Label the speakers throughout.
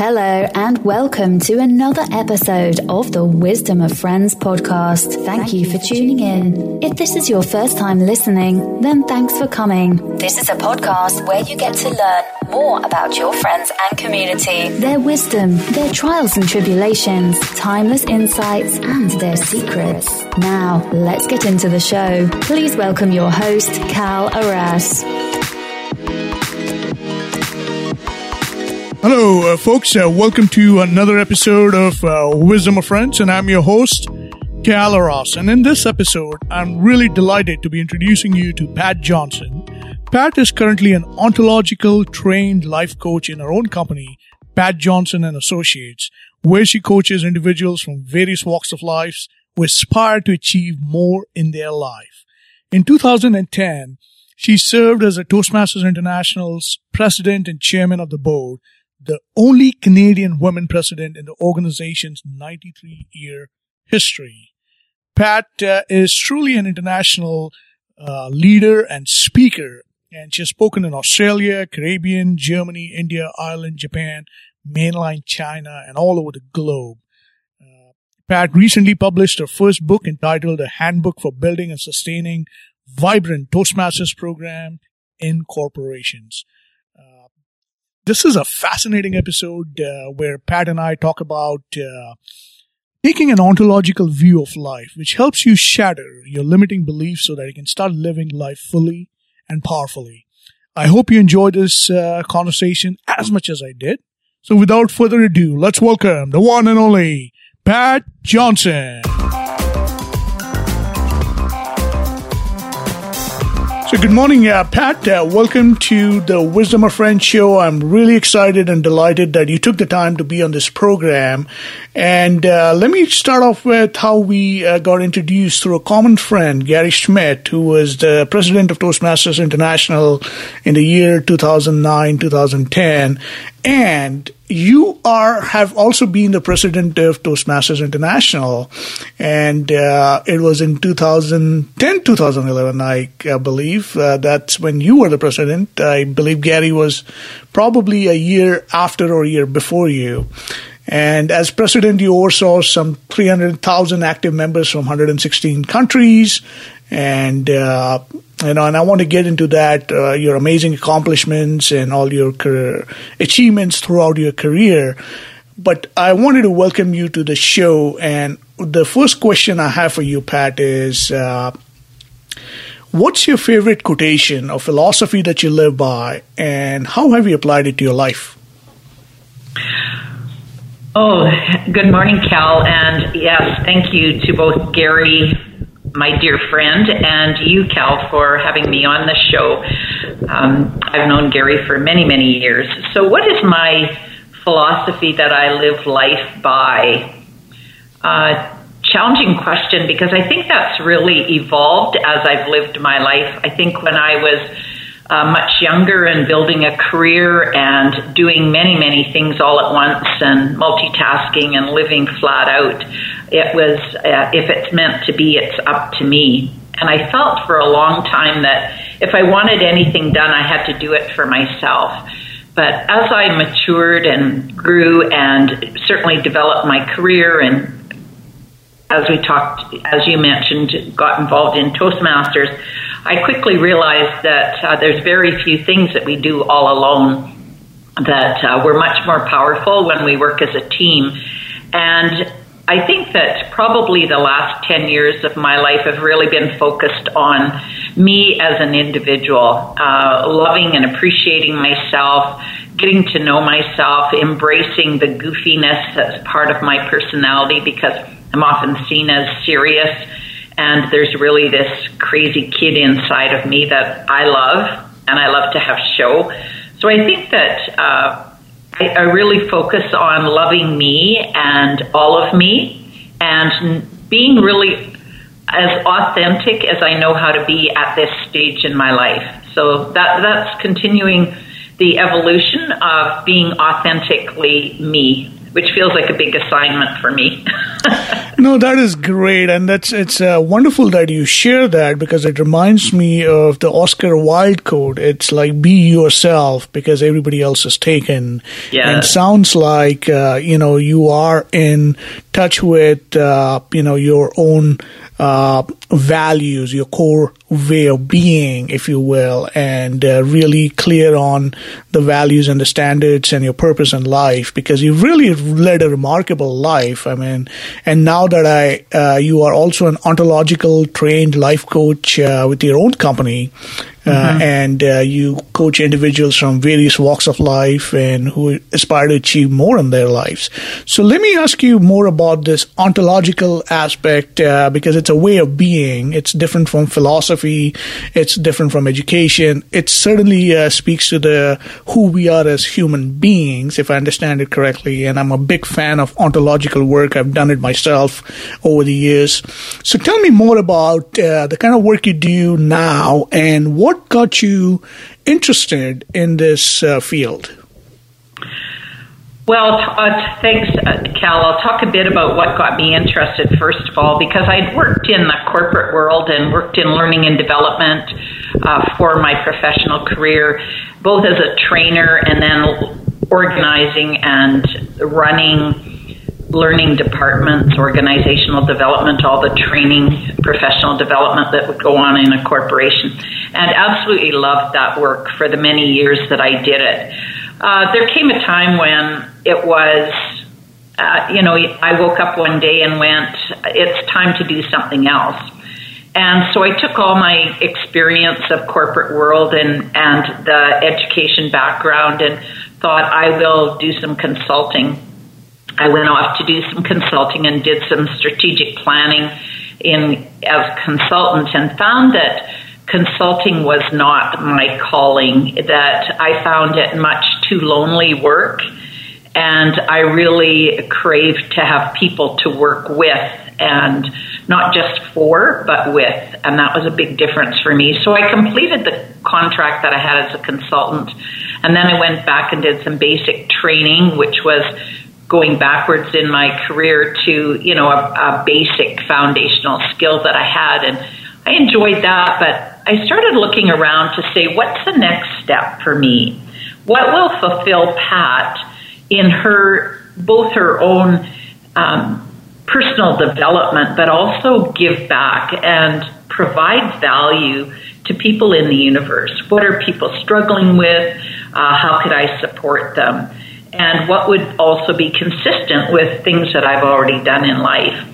Speaker 1: Hello, and welcome to another episode of the Wisdom of Friends podcast. Thank you for tuning in. If this is your first time listening, then thanks for coming. This is a podcast where you get to learn more about your friends and community, their wisdom, their trials and tribulations, timeless insights, and their secrets. Now, let's get into the show. Please welcome your host, Cal Arras.
Speaker 2: Hello, uh, folks. Uh, welcome to another episode of uh, Wisdom of Friends, and I'm your host, Cal Arras. And in this episode, I'm really delighted to be introducing you to Pat Johnson. Pat is currently an ontological trained life coach in her own company, Pat Johnson and Associates, where she coaches individuals from various walks of life who aspire to achieve more in their life. In 2010, she served as a Toastmasters International's president and chairman of the board the only Canadian woman president in the organization's 93 year history. Pat uh, is truly an international uh, leader and speaker, and she has spoken in Australia, Caribbean, Germany, India, Ireland, Japan, mainland China, and all over the globe. Uh, Pat recently published her first book entitled A Handbook for Building and Sustaining Vibrant Toastmasters Program in Corporations. This is a fascinating episode uh, where Pat and I talk about uh, taking an ontological view of life, which helps you shatter your limiting beliefs so that you can start living life fully and powerfully. I hope you enjoyed this uh, conversation as much as I did. So without further ado, let's welcome the one and only Pat Johnson. So, good morning, uh, Pat. Uh, welcome to the Wisdom of Friends show. I'm really excited and delighted that you took the time to be on this program. And uh, let me start off with how we uh, got introduced through a common friend, Gary Schmidt, who was the president of Toastmasters International in the year 2009 2010. And you are have also been the president of Toastmasters International, and uh, it was in 2010, 2011, I, believe. Uh, that's when you were the president. I believe Gary was probably a year after or a year before you. And as president, you oversaw some 300,000 active members from 116 countries, and uh, you know, and I want to get into that uh, your amazing accomplishments and all your career achievements throughout your career. But I wanted to welcome you to the show, and the first question I have for you, Pat, is. Uh, what's your favorite quotation or philosophy that you live by, and how have you applied it to your life?
Speaker 3: Oh, good morning, Cal. And yes, thank you to both Gary my dear friend, and you, Cal, for having me on the show. Um, I've known Gary for many, many years. So, what is my philosophy that I live life by? Uh, challenging question because I think that's really evolved as I've lived my life. I think when I was uh, much younger and building a career and doing many, many things all at once and multitasking and living flat out. It was, uh, if it's meant to be, it's up to me. And I felt for a long time that if I wanted anything done, I had to do it for myself. But as I matured and grew and certainly developed my career and as we talked, as you mentioned, got involved in Toastmasters, I quickly realized that uh, there's very few things that we do all alone, that uh, we're much more powerful when we work as a team. And I think that probably the last 10 years of my life have really been focused on me as an individual, uh, loving and appreciating myself, getting to know myself, embracing the goofiness that's part of my personality because I'm often seen as serious and there's really this crazy kid inside of me that I love, and I love to have show. So I think that uh, I, I really focus on loving me and all of me, and being really as authentic as I know how to be at this stage in my life. So that that's continuing the evolution of being authentically me which feels like a big assignment for me.
Speaker 2: No, that is great, and that's it's uh, wonderful that you share that because it reminds me of the Oscar Wilde quote. It's like be yourself because everybody else is taken.
Speaker 3: Yeah,
Speaker 2: and sounds like uh, you know you are in touch with uh, you know your own uh, values, your core way of being, if you will, and uh, really clear on the values and the standards and your purpose in life because you really led a remarkable life. I mean, and now that I, uh, you are also an ontological trained life coach uh, with your own company, mm-hmm. and uh, you coach individuals from various walks of life and who aspire to achieve more in their lives. So let me ask you more about this ontological aspect uh, because it's a way of being. It's different from philosophy. It's different from education. It certainly uh, speaks to the who we are as human beings, if I understand it correctly. And I'm a big fan of ontological work. I've done it myself over the years. So tell me more about uh, the kind of work you do now and what what got you interested in this uh, field?
Speaker 3: Well, uh, thanks, uh, Cal. I'll talk a bit about what got me interested, first of all, because I'd worked in the corporate world and worked in learning and development uh, for my professional career, both as a trainer and then organizing and running learning departments, organizational development, all the training, professional development that would go on in a corporation, and absolutely loved that work for the many years that I did it. Uh, there came a time when it was, uh, you know, I woke up one day and went, it's time to do something else. And so I took all my experience of corporate world and, and the education background and thought I will do some consulting I went off to do some consulting and did some strategic planning in as consultant and found that consulting was not my calling that I found it much too lonely work. And I really craved to have people to work with and not just for but with. And that was a big difference for me. So I completed the contract that I had as a consultant. And then I went back and did some basic training which was going backwards in my career to you know a, a basic foundational skill that I had, and I enjoyed that. But I started looking around to say, what's the next step for me? What will fulfill Pat in her both her own um, personal development, but also give back and provide value to people in the universe. What are people struggling with? Uh, how could I support them? And what would also be consistent with things that I've already done in life.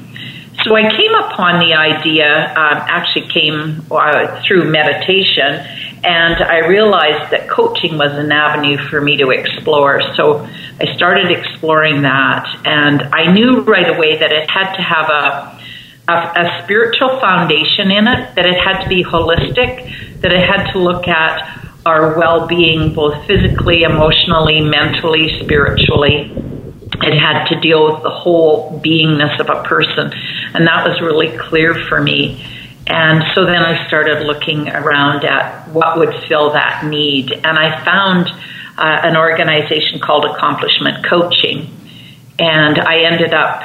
Speaker 3: So I came upon the idea, um, actually came uh, through meditation, and I realized that coaching was an avenue for me to explore. So I started exploring that, and I knew right away that it had to have a, a, a spiritual foundation in it, that it had to be holistic, that it had to look at our well being, both physically, emotionally, mentally, spiritually. It had to deal with the whole beingness of a person, and that was really clear for me. And so then I started looking around at what would fill that need, and I found uh, an organization called Accomplishment Coaching, and I ended up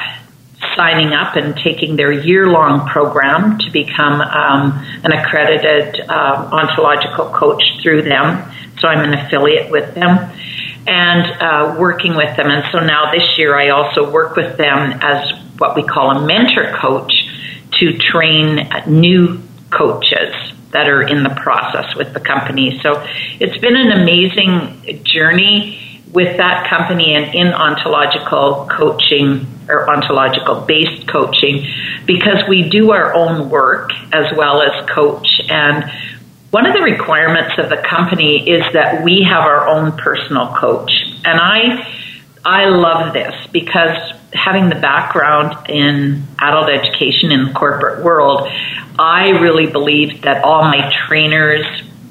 Speaker 3: signing up and taking their year long program to become um, an accredited uh, ontological coach through them. So I'm an affiliate with them and uh, working with them. And so now this year I also work with them as what we call a mentor coach to train new coaches that are in the process with the company. So it's been an amazing journey with that company and in ontological coaching or ontological based coaching because we do our own work as well as coach. And one of the requirements of the company is that we have our own personal coach. And i i love this because having the background in adult education in the corporate world i really believed that all my trainers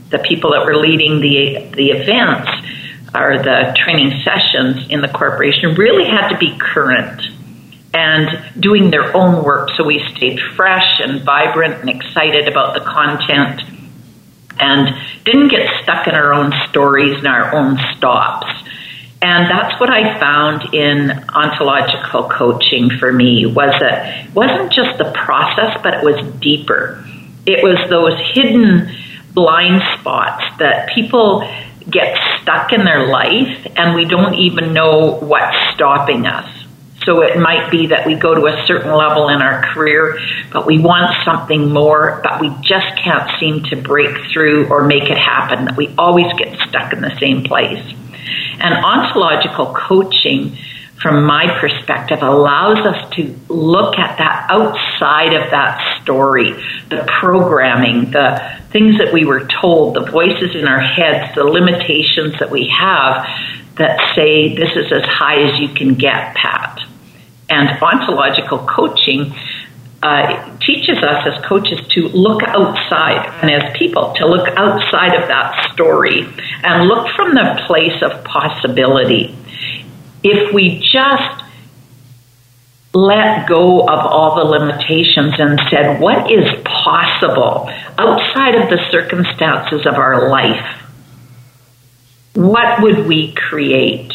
Speaker 3: the people that were leading the the events or the training sessions in the corporation really had to be current and doing their own work so we stayed fresh and vibrant and excited about the content and didn't get stuck in our own stories and our own stops. And that's what I found in ontological coaching for me was that it wasn't just the process, but it was deeper. It was those hidden blind spots that people get stuck in their life and we don't even know what's stopping us. So it might be that we go to a certain level in our career, but we want something more, but we just can't seem to break through or make it happen. That we always get stuck in the same place. And ontological coaching, from my perspective, allows us to look at that outside of that story, the programming, the things that we were told, the voices in our heads, the limitations that we have that say this is as high as you can get, Pat. And ontological coaching uh, teaches us as coaches to look outside and as people to look outside of that story and look from the place of possibility. If we just let go of all the limitations and said, what is possible outside of the circumstances of our life? What would we create?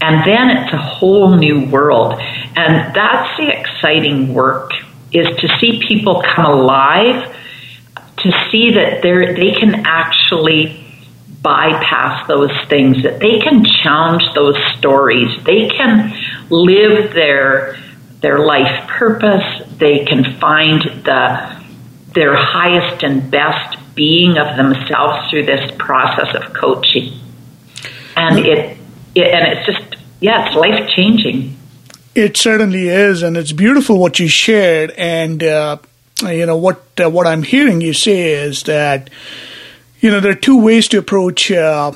Speaker 3: And then it's a whole new world. And that's the exciting work is to see people come alive, to see that they they can actually bypass those things, that they can challenge those stories, they can live their their life purpose, they can find the their highest and best being of themselves through this process of coaching. And it, it and it's just yeah, it's life changing.
Speaker 2: It certainly is, and it's beautiful what you shared. And uh, you know what uh, what I'm hearing you say is that you know there are two ways to approach uh,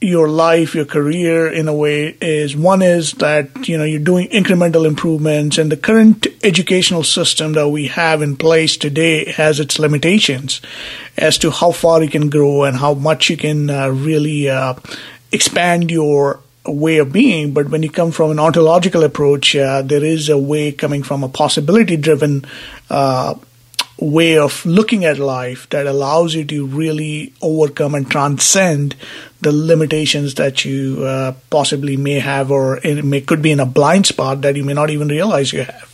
Speaker 2: your life, your career. In a way, is one is that you know you're doing incremental improvements, and the current educational system that we have in place today has its limitations as to how far you can grow and how much you can uh, really uh, expand your way of being, but when you come from an ontological approach, uh, there is a way coming from a possibility driven uh, way of looking at life that allows you to really overcome and transcend the limitations that you uh, possibly may have or it may, could be in a blind spot that you may not even realize you have.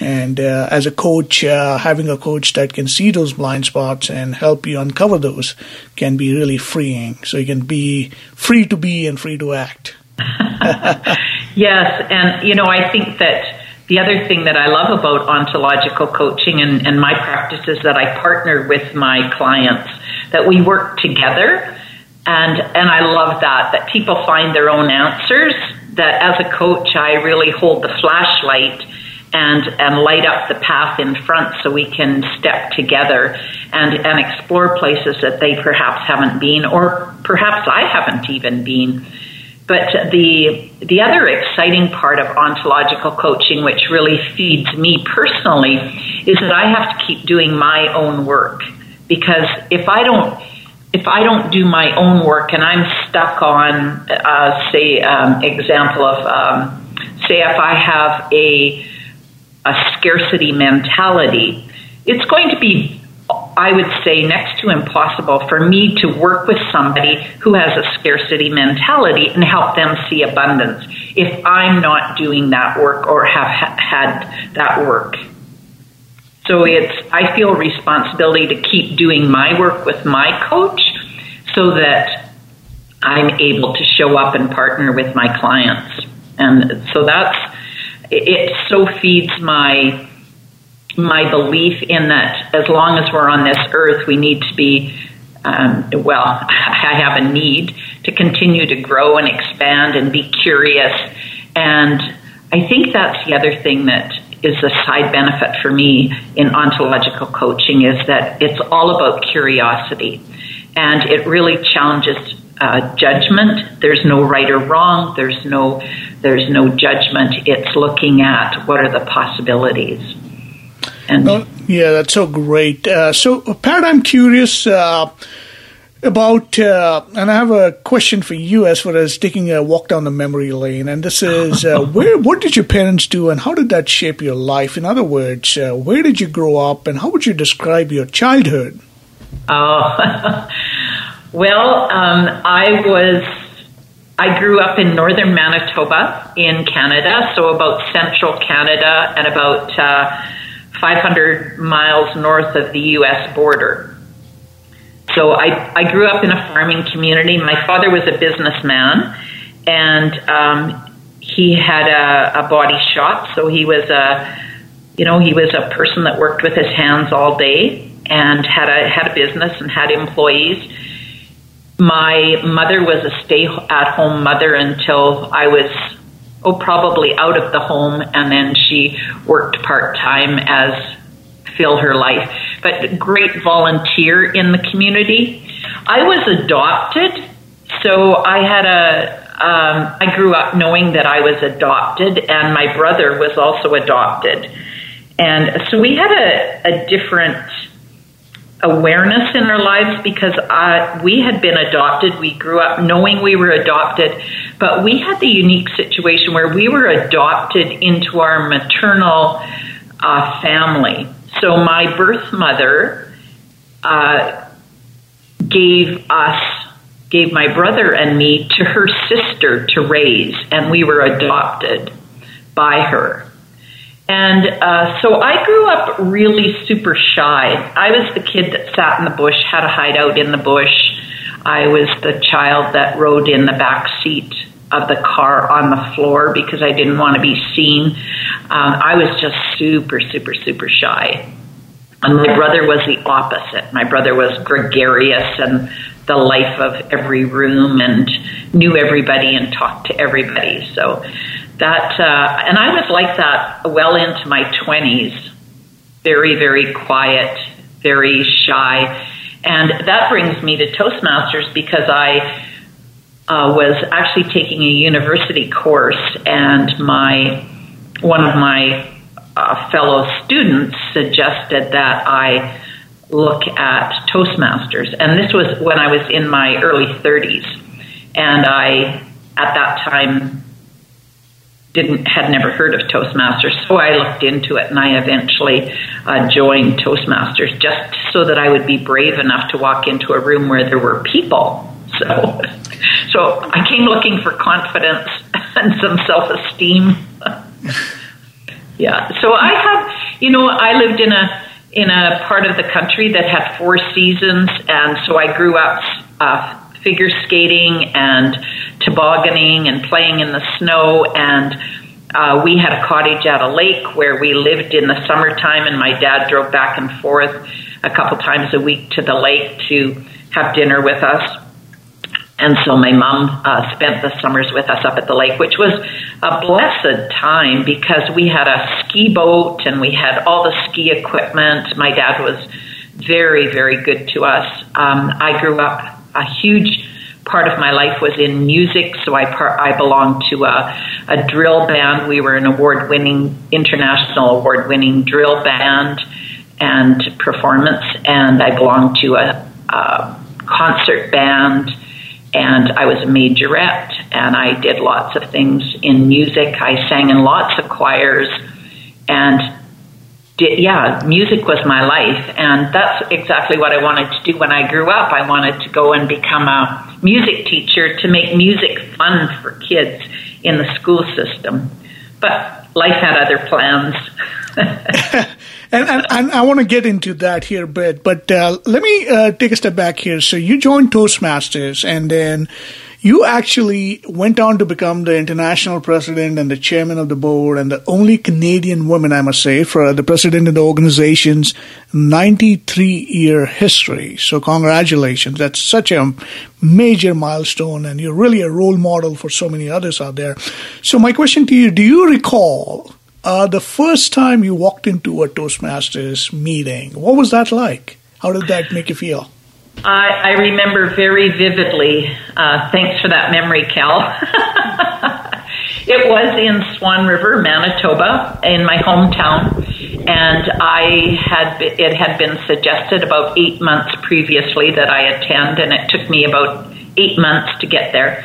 Speaker 2: And uh, as a coach, uh, having a coach that can see those blind spots and help you uncover those can be really freeing. So you can be free to be and free to act.
Speaker 3: yes, and you know, I think that the other thing that I love about ontological coaching and, and my practice is that I partner with my clients, that we work together. And, and I love that, that people find their own answers, that as a coach, I really hold the flashlight and and light up the path in front so we can step together and and explore places that they perhaps haven't been or perhaps I haven't even been. But the the other exciting part of ontological coaching, which really feeds me personally, is that I have to keep doing my own work. Because if I don't if I don't do my own work and I'm stuck on, uh, say, um, example of, um, say, if I have a a scarcity mentality, it's going to be, I would say, next to impossible for me to work with somebody who has a scarcity mentality and help them see abundance if I'm not doing that work or have ha- had that work. So it's, I feel responsibility to keep doing my work with my coach so that I'm able to show up and partner with my clients. And so that's, it so feeds my my belief in that as long as we're on this earth, we need to be um, well. I have a need to continue to grow and expand and be curious, and I think that's the other thing that is a side benefit for me in ontological coaching is that it's all about curiosity, and it really challenges uh, judgment. There's no right or wrong. There's no there's no judgment. It's looking at what are the possibilities.
Speaker 2: And well, yeah, that's so great. Uh, so, Pat, I'm curious uh, about, uh, and I have a question for you as far as taking a walk down the memory lane. And this is, uh, where, what did your parents do, and how did that shape your life? In other words, uh, where did you grow up, and how would you describe your childhood?
Speaker 3: Oh, well, um, I was I grew up in northern Manitoba in Canada, so about central Canada and about uh, 500 miles north of the U.S. border. So I, I grew up in a farming community. My father was a businessman, and um, he had a, a body shop. So he was a, you know, he was a person that worked with his hands all day and had a had a business and had employees. My mother was a stay-at-home mother until I was oh probably out of the home, and then she worked part time as fill her life. But great volunteer in the community. I was adopted, so I had a. Um, I grew up knowing that I was adopted, and my brother was also adopted, and so we had a, a different awareness in our lives because I, we had been adopted. We grew up knowing we were adopted, but we had the unique situation where we were adopted into our maternal uh, family. So my birth mother uh, gave us, gave my brother and me to her sister to raise, and we were adopted by her. And uh, so I grew up really super shy. I was the kid that sat in the bush, had a hideout in the bush. I was the child that rode in the back seat of the car on the floor because I didn't want to be seen. Um, I was just super, super, super shy. And my brother was the opposite. My brother was gregarious and the life of every room and knew everybody and talked to everybody. So that, uh, and I was like that well into my 20s. Very, very quiet, very shy. And that brings me to Toastmasters because I uh, was actually taking a university course, and my one of my uh, fellow students suggested that I look at Toastmasters, and this was when I was in my early 30s, and I at that time didn't had never heard of Toastmasters, so I looked into it, and I eventually uh, joined Toastmasters just so that I would be brave enough to walk into a room where there were people. So so I came looking for confidence and some self esteem. yeah. So I have, you know, I lived in a in a part of the country that had four seasons, and so I grew up uh, figure skating and tobogganing and playing in the snow and. Uh, we had a cottage at a lake where we lived in the summertime, and my dad drove back and forth a couple times a week to the lake to have dinner with us. And so my mom uh, spent the summers with us up at the lake, which was a blessed time because we had a ski boat and we had all the ski equipment. My dad was very, very good to us. Um, I grew up, a huge part of my life was in music, so I, par- I belonged to a, a drill band. We were an award winning, international award winning drill band and performance, and I belonged to a, a concert band and I was a majorette and I did lots of things in music. I sang in lots of choirs and did, yeah, music was my life and that's exactly what I wanted to do when I grew up. I wanted to go and become a music teacher to make music fun for kids in the school system. But life had other plans.
Speaker 2: And, and, and I want to get into that here a bit, but uh, let me uh, take a step back here. So you joined Toastmasters, and then you actually went on to become the international president and the chairman of the board, and the only Canadian woman, I must say, for the president of the organization's 93 year history. So congratulations! That's such a major milestone, and you're really a role model for so many others out there. So my question to you: Do you recall? Uh, the first time you walked into a Toastmasters meeting, what was that like? How did that make you feel?
Speaker 3: I, I remember very vividly. Uh, thanks for that memory, Cal. it was in Swan River, Manitoba, in my hometown, and I had it had been suggested about eight months previously that I attend, and it took me about eight months to get there.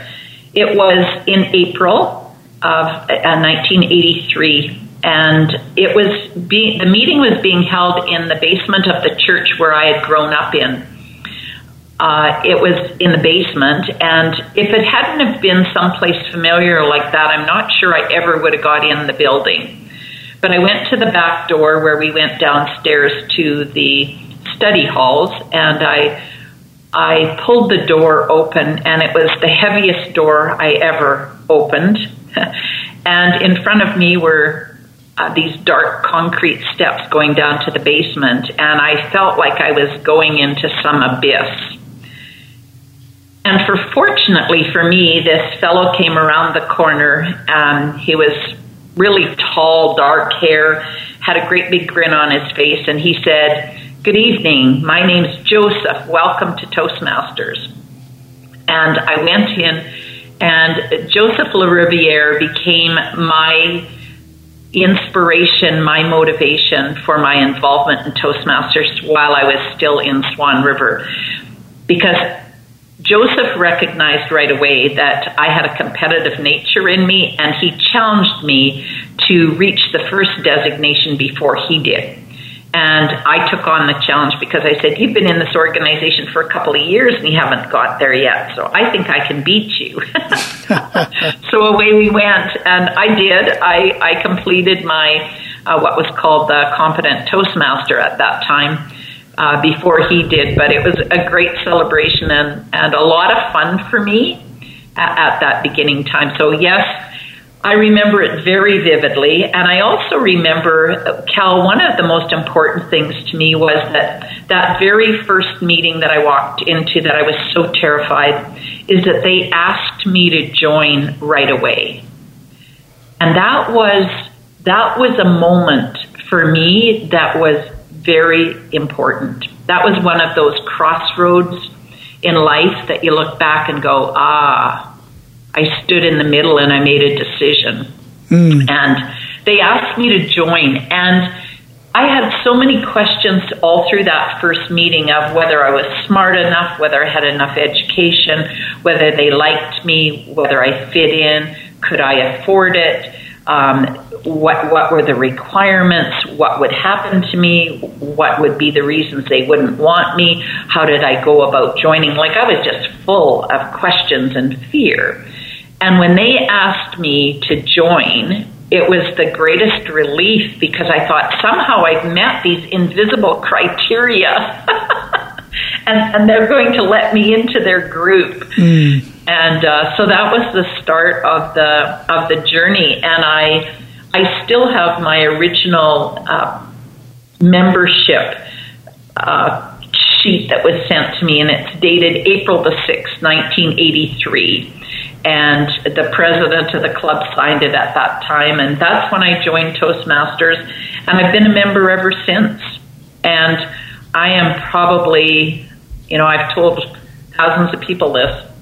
Speaker 3: It was in April of uh, 1983 and it was being the meeting was being held in the basement of the church where I had grown up in. Uh, it was in the basement, and if it hadn't have been someplace familiar like that, I'm not sure I ever would have got in the building. But I went to the back door where we went downstairs to the study halls, and I I pulled the door open, and it was the heaviest door I ever opened. and in front of me were uh, these dark concrete steps going down to the basement, and I felt like I was going into some abyss. And for fortunately for me, this fellow came around the corner. Um, he was really tall, dark hair, had a great big grin on his face, and he said, Good evening. My name's Joseph. Welcome to Toastmasters. And I went in, and Joseph LaRiviere became my inspiration, my motivation for my involvement in Toastmasters while I was still in Swan River. Because Joseph recognized right away that I had a competitive nature in me, and he challenged me to reach the first designation before he did. And I took on the challenge because I said, You've been in this organization for a couple of years and you haven't got there yet. So I think I can beat you. so away we went. And I did. I, I completed my, uh, what was called the Competent Toastmaster at that time. Uh, before he did, but it was a great celebration and, and a lot of fun for me at, at that beginning time. So, yes, I remember it very vividly. And I also remember, Cal, one of the most important things to me was that that very first meeting that I walked into that I was so terrified is that they asked me to join right away. And that was that was a moment for me that was very important. That was one of those crossroads in life that you look back and go, ah, I stood in the middle and I made a decision. Mm. And they asked me to join. And I had so many questions all through that first meeting of whether I was smart enough, whether I had enough education, whether they liked me, whether I fit in, could I afford it, um, what what were the requirements, what would happen to me, what would be the reasons they wouldn't want me, how did I go about joining? Like I was just full of questions and fear. And when they asked me to join, it was the greatest relief because I thought somehow I've met these invisible criteria. and, and, they're going to let me into their group. Mm. And uh, so that was the start of the of the journey. And I I still have my original uh, membership uh, sheet that was sent to me, and it's dated April the sixth, nineteen eighty three and the president of the club signed it at that time and that's when I joined Toastmasters. And I've been a member ever since. And I am probably you know I've told thousands of people this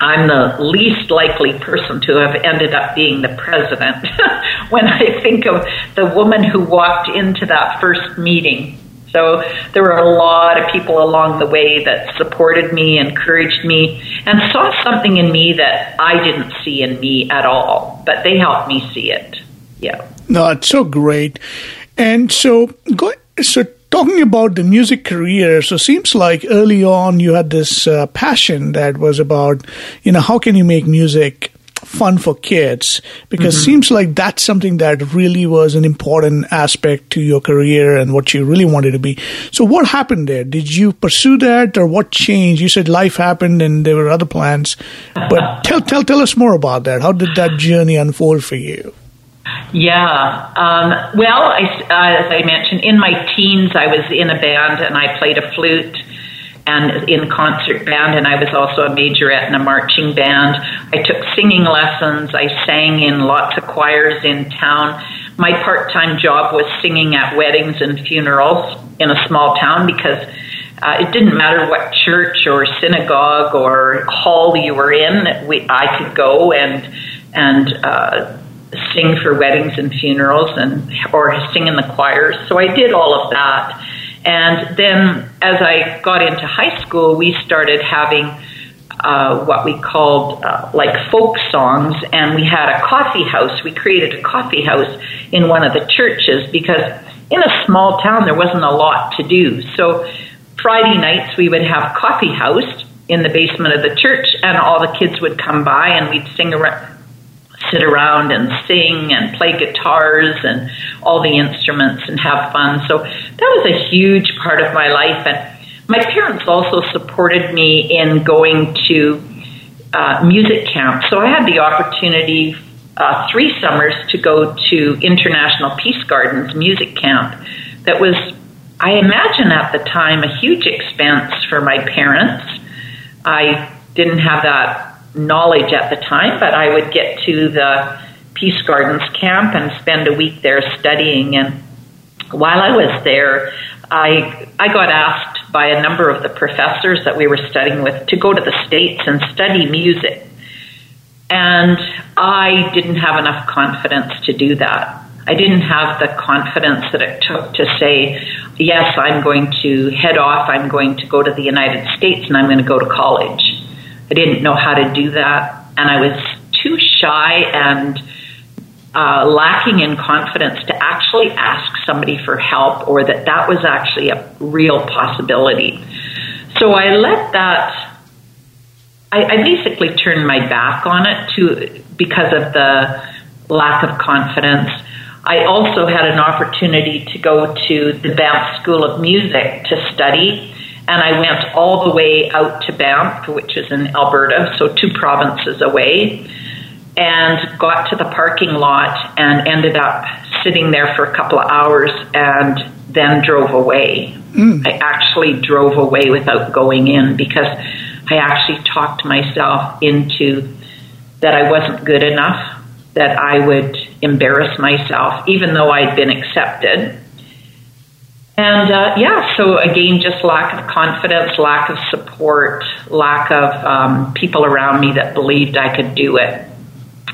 Speaker 3: I'm the least likely person to have ended up being the president when I think of the woman who walked into that first meeting so there were a lot of people along the way that supported me, encouraged me, and saw something in me that I didn't see in me at all, but they helped me see it. Yeah.
Speaker 2: No, it's so great. And so, go, so talking about the music career, so seems like early on you had this uh, passion that was about, you know, how can you make music fun for kids because mm-hmm. seems like that's something that really was an important aspect to your career and what you really wanted to be. So what happened there? Did you pursue that or what changed? You said life happened and there were other plans, but tell tell tell us more about that. How did that journey unfold for you?
Speaker 3: Yeah. Um, well, I, uh, as I mentioned, in my teens, I was in a band and I played a flute and in concert band, and I was also a majorette in a marching band. I took singing lessons. I sang in lots of choirs in town. My part time job was singing at weddings and funerals in a small town because uh, it didn't matter what church or synagogue or hall you were in. We, I could go and and uh, sing for weddings and funerals and or sing in the choirs. So I did all of that. And then as I got into high school, we started having uh, what we called uh, like folk songs, and we had a coffee house. We created a coffee house in one of the churches because in a small town there wasn't a lot to do. So Friday nights we would have coffee house in the basement of the church, and all the kids would come by, and we'd sing around, sit around and sing and play guitars and all the instruments and have fun. So that was a huge part of my life, and my parents also supported me in going to uh, music camp. So I had the opportunity uh, three summers to go to International Peace Gardens music camp. That was, I imagine at the time, a huge expense for my parents. I didn't have that knowledge at the time, but I would get to the Peace Gardens camp and spend a week there studying. And while I was there, I I got asked by a number of the professors that we were studying with to go to the states and study music. And I didn't have enough confidence to do that. I didn't have the confidence that it took to say, yes, I'm going to head off, I'm going to go to the United States, and I'm going to go to college. I didn't know how to do that, and I was too shy and uh, lacking in confidence to actually ask somebody for help or that that was actually a real possibility. So I let that I, I basically turned my back on it to because of the lack of confidence. I also had an opportunity to go to the Banff School of Music to study, and I went all the way out to Banff, which is in Alberta, so two provinces away, and got to the parking lot and ended up sitting there for a couple of hours and then drove away. Mm. I actually drove away without going in because I actually talked myself into that I wasn't good enough, that I would embarrass myself, even though I'd been accepted. And uh, yeah, so again, just lack of confidence, lack of support, lack of um, people around me that believed I could do it,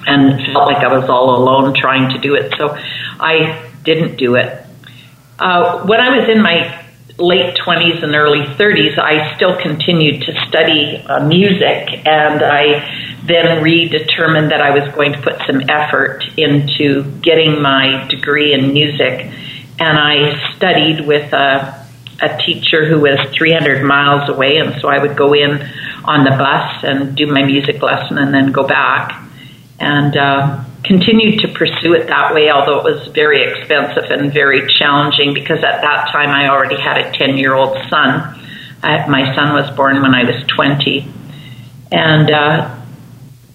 Speaker 3: and felt like I was all alone trying to do it. So I didn't do it. Uh, when I was in my late 20s and early 30s, I still continued to study uh, music, and I then redetermined that I was going to put some effort into getting my degree in music. And I studied with a, a teacher who was 300 miles away, and so I would go in on the bus and do my music lesson and then go back. And uh, continued to pursue it that way, although it was very expensive and very challenging because at that time I already had a 10 year old son. I, my son was born when I was 20. And uh,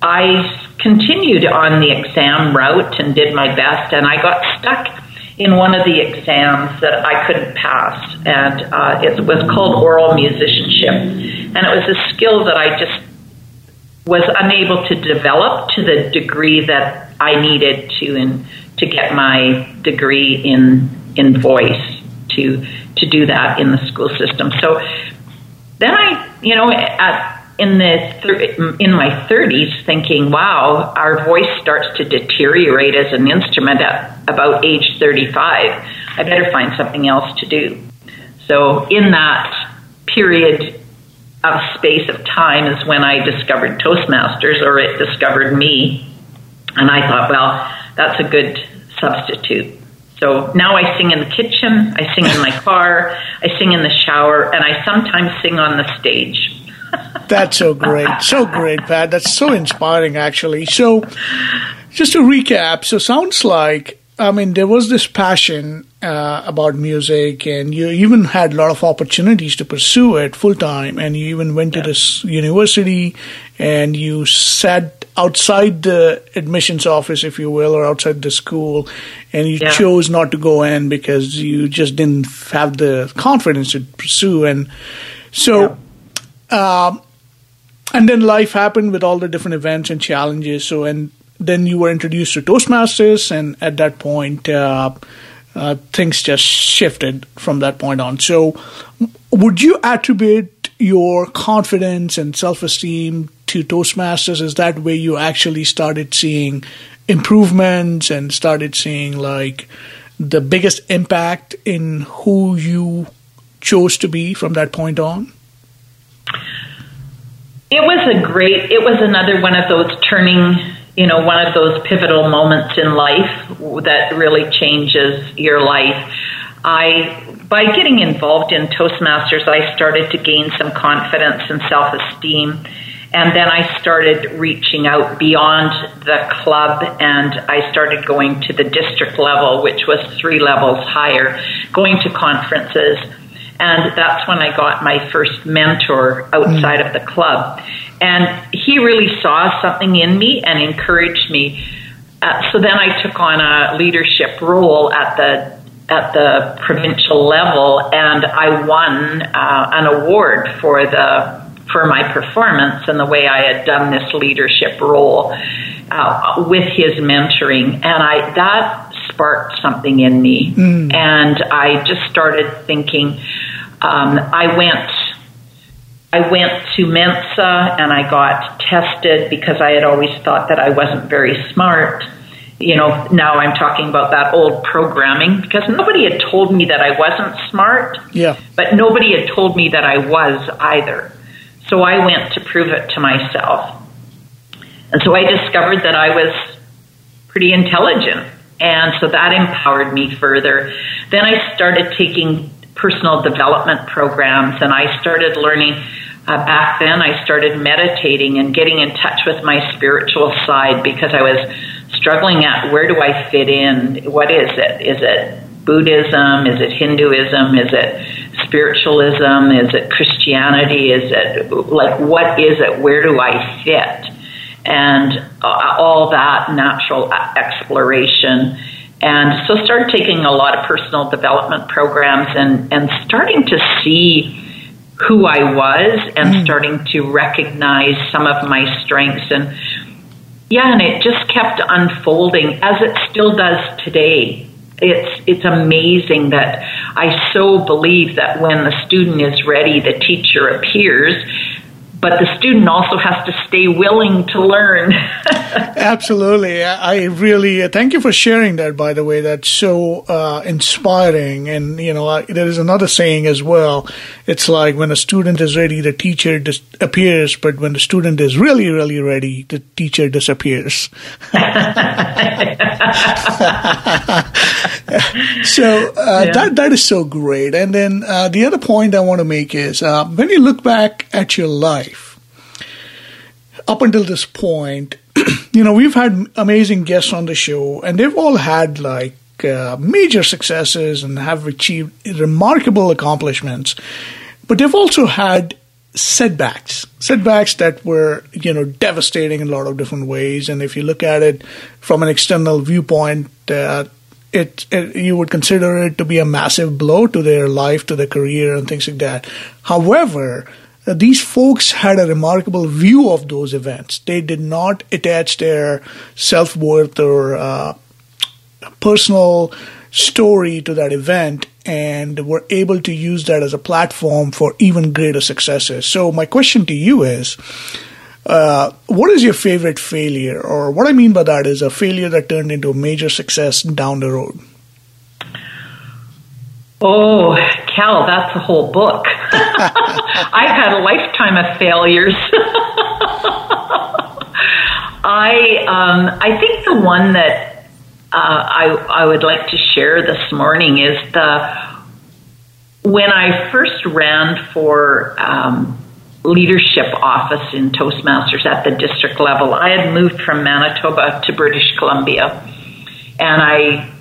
Speaker 3: I continued on the exam route and did my best, and I got stuck in one of the exams that I couldn't pass. And uh, it was called aural musicianship. And it was a skill that I just was unable to develop to the degree that I needed to in, to get my degree in in voice to to do that in the school system. So then I, you know, at in the in my 30s, thinking, "Wow, our voice starts to deteriorate as an instrument at about age 35. I better find something else to do." So in that period of space of time is when I discovered Toastmasters, or it discovered me. And I thought, well, that's a good substitute. So now I sing in the kitchen, I sing in my car, I sing in the shower, and I sometimes sing on the stage.
Speaker 2: That's so great. So great, Pat. That's so inspiring, actually. So, just to recap, so sounds like I mean, there was this passion uh, about music, and you even had a lot of opportunities to pursue it full time. And you even went to this university, and you sat outside the admissions office, if you will, or outside the school, and you yeah. chose not to go in because you just didn't have the confidence to pursue. And so, yeah. Um, and then life happened with all the different events and challenges. So, and then you were introduced to Toastmasters, and at that point, uh, uh, things just shifted from that point on. So, would you attribute your confidence and self esteem to Toastmasters? Is that where you actually started seeing improvements and started seeing like the biggest impact in who you chose to be from that point on?
Speaker 3: It was a great, it was another one of those turning you know, one of those pivotal moments in life that really changes your life. I by getting involved in Toastmasters, I started to gain some confidence and self esteem. And then I started reaching out beyond the club and I started going to the district level, which was three levels higher, going to conferences. And that's when I got my first mentor outside of the club. And he really saw something in me and encouraged me. Uh, so then I took on a leadership role at the at the provincial level, and I won uh, an award for the for my performance and the way I had done this leadership role uh, with his mentoring, and I that sparked something in me, mm. and I just started thinking. Um, I went. I went to Mensa and I got tested because I had always thought that I wasn't very smart you know, now I'm talking about that old programming because nobody had told me that I wasn't smart.
Speaker 2: Yeah.
Speaker 3: But nobody had told me that I was either. So I went to prove it to myself. And so I discovered that I was pretty intelligent. And so that empowered me further. Then I started taking personal development programs and I started learning. Uh, back then, I started meditating and getting in touch with my spiritual side because I was struggling at where do I fit in? What is it? Is it Buddhism? Is it Hinduism? Is it spiritualism? Is it Christianity? Is it like what is it? Where do I fit? And uh, all that natural exploration. And so started taking a lot of personal development programs and, and starting to see who I was and mm. starting to recognize some of my strengths. And yeah, and it just kept unfolding as it still does today. It's it's amazing that I so believe that when the student is ready, the teacher appears but the student also has to stay willing to learn.
Speaker 2: Absolutely. I really uh, thank you for sharing that, by the way. That's so uh, inspiring. And, you know, I, there is another saying as well. It's like when a student is ready, the teacher dis- appears, but when the student is really, really ready, the teacher disappears. so uh, yeah. that, that is so great. And then uh, the other point I want to make is uh, when you look back at your life, up until this point, you know, we've had amazing guests on the show, and they've all had like uh, major successes and have achieved remarkable accomplishments. But they've also had setbacks, setbacks that were, you know, devastating in a lot of different ways. And if you look at it from an external viewpoint, uh, it, it, you would consider it to be a massive blow to their life, to their career, and things like that. However, uh, these folks had a remarkable view of those events. They did not attach their self worth or uh, personal story to that event and were able to use that as a platform for even greater successes. So, my question to you is uh, what is your favorite failure? Or what I mean by that is a failure that turned into a major success down the road.
Speaker 3: Oh, Cal, that's a whole book. I've had a lifetime of failures. I um, I think the one that uh, I I would like to share this morning is the when I first ran for um, leadership office in Toastmasters at the district level. I had moved from Manitoba to British Columbia, and I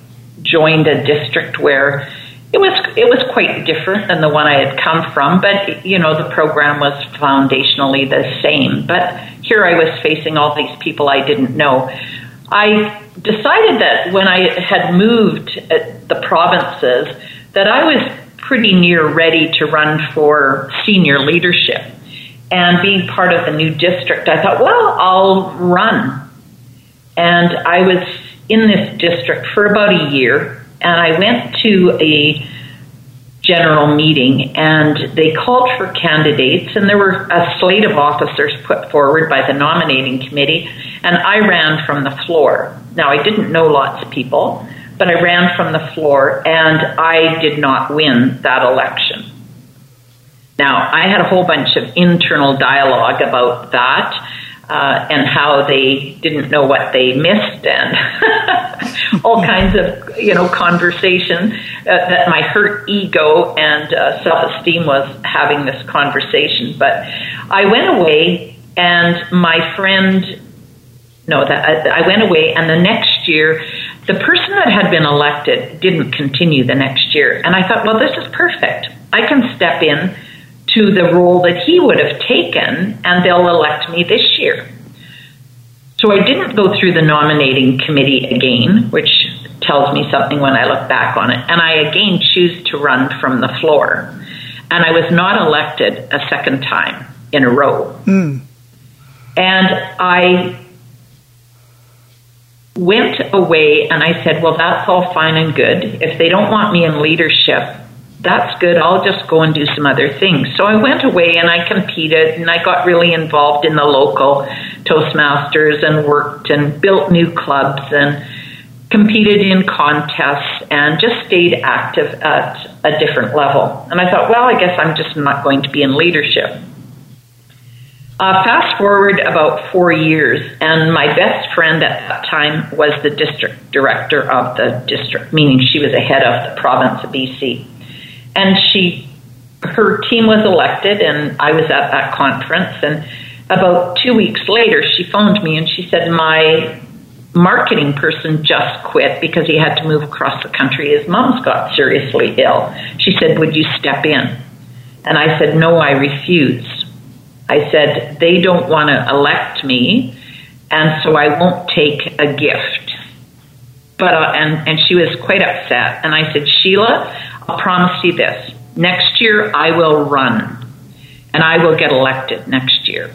Speaker 3: joined a district where it was it was quite different than the one I had come from, but you know the program was foundationally the same. But here I was facing all these people I didn't know. I decided that when I had moved uh, the provinces, that I was pretty near ready to run for senior leadership. And being part of the new district, I thought, well, I'll run. And I was in this district for about a year and I went to a general meeting and they called for candidates and there were a slate of officers put forward by the nominating committee and I ran from the floor. Now I didn't know lots of people, but I ran from the floor and I did not win that election. Now I had a whole bunch of internal dialogue about that uh, and how they didn't know what they missed and all kinds of you know conversation uh, that my hurt ego and uh, self-esteem was having this conversation. But i went away and my friend no that I, I went away and the next year the person that had been elected didn't continue the next year. And i thought well this is perfect. I can step in to the role that he would have taken and they'll elect me this year so I didn't go through the nominating committee again, which tells me something when I look back on it. And I again choose to run from the floor. And I was not elected a second time in a row.
Speaker 2: Mm.
Speaker 3: And I went away and I said, well, that's all fine and good. If they don't want me in leadership, that's good. I'll just go and do some other things. So I went away and I competed and I got really involved in the local Toastmasters and worked and built new clubs and competed in contests and just stayed active at a different level. And I thought, well, I guess I'm just not going to be in leadership. Uh, fast forward about four years, and my best friend at that time was the district director of the district, meaning she was the head of the province of BC and she her team was elected and I was at that conference. And about 2 weeks later she phoned me and she said my marketing person just quit because he had to move across the country. His mom's got seriously ill. She said would you step in? And I said no I refuse. I said they don't want to elect me and so I won't take a gift. But uh, and and she was quite upset. And I said Sheila I'll promise you this next year I will run and I will get elected next year.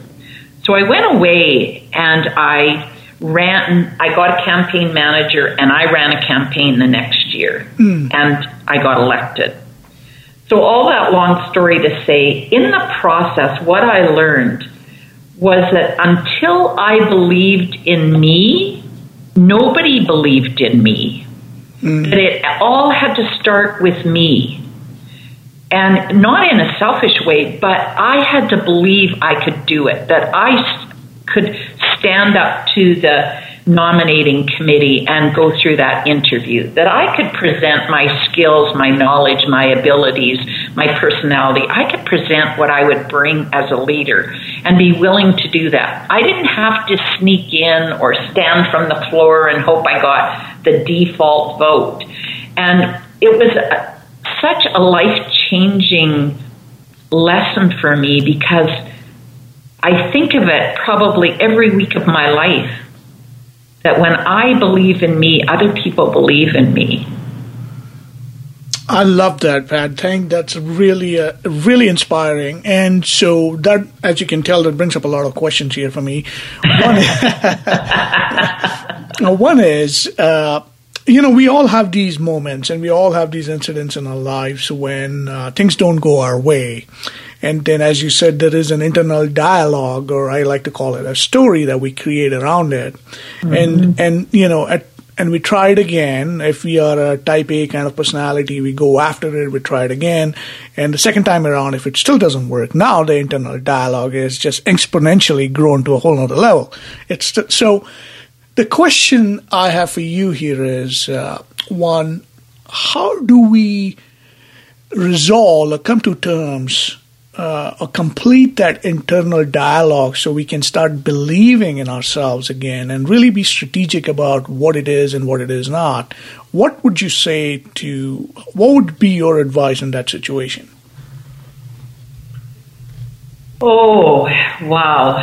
Speaker 3: So I went away and I ran, I got a campaign manager and I ran a campaign the next year mm. and I got elected. So, all that long story to say, in the process, what I learned was that until I believed in me, nobody believed in me. Mm. That it all had to start with me. And not in a selfish way, but I had to believe I could do it, that I could stand up to the nominating committee and go through that interview, that I could present my skills, my knowledge, my abilities, my personality. I could present what I would bring as a leader and be willing to do that. I didn't have to sneak in or stand from the floor and hope I got the default vote. And it was a, such a life changing lesson for me because I think of it probably every week of my life that when I believe in me, other people believe in me.
Speaker 2: I love that, Pat. Thank that's really, uh, really inspiring. And so that, as you can tell, that brings up a lot of questions here for me. One, one is, uh, you know, we all have these moments and we all have these incidents in our lives when uh, things don't go our way. And then, as you said, there is an internal dialogue, or I like to call it a story that we create around it. Mm-hmm. And, and, you know, at, and we try it again. If we are a type A kind of personality, we go after it, we try it again. And the second time around, if it still doesn't work, now the internal dialogue is just exponentially grown to a whole other level. It's so the question I have for you here is uh, one, how do we resolve or come to terms uh, complete that internal dialogue so we can start believing in ourselves again and really be strategic about what it is and what it is not. What would you say to, what would be your advice in that situation?
Speaker 3: Oh, wow.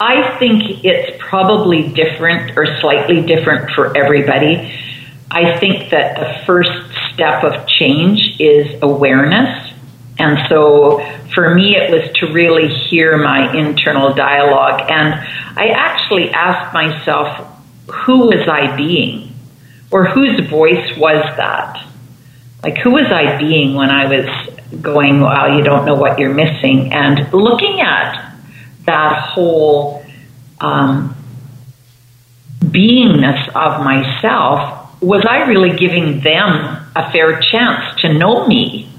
Speaker 3: I think it's probably different or slightly different for everybody. I think that the first step of change is awareness and so for me, it was to really hear my internal dialogue. And I actually asked myself, who was I being? Or whose voice was that? Like, who was I being when I was going, well, you don't know what you're missing? And looking at that whole um, beingness of myself, was I really giving them a fair chance to know me?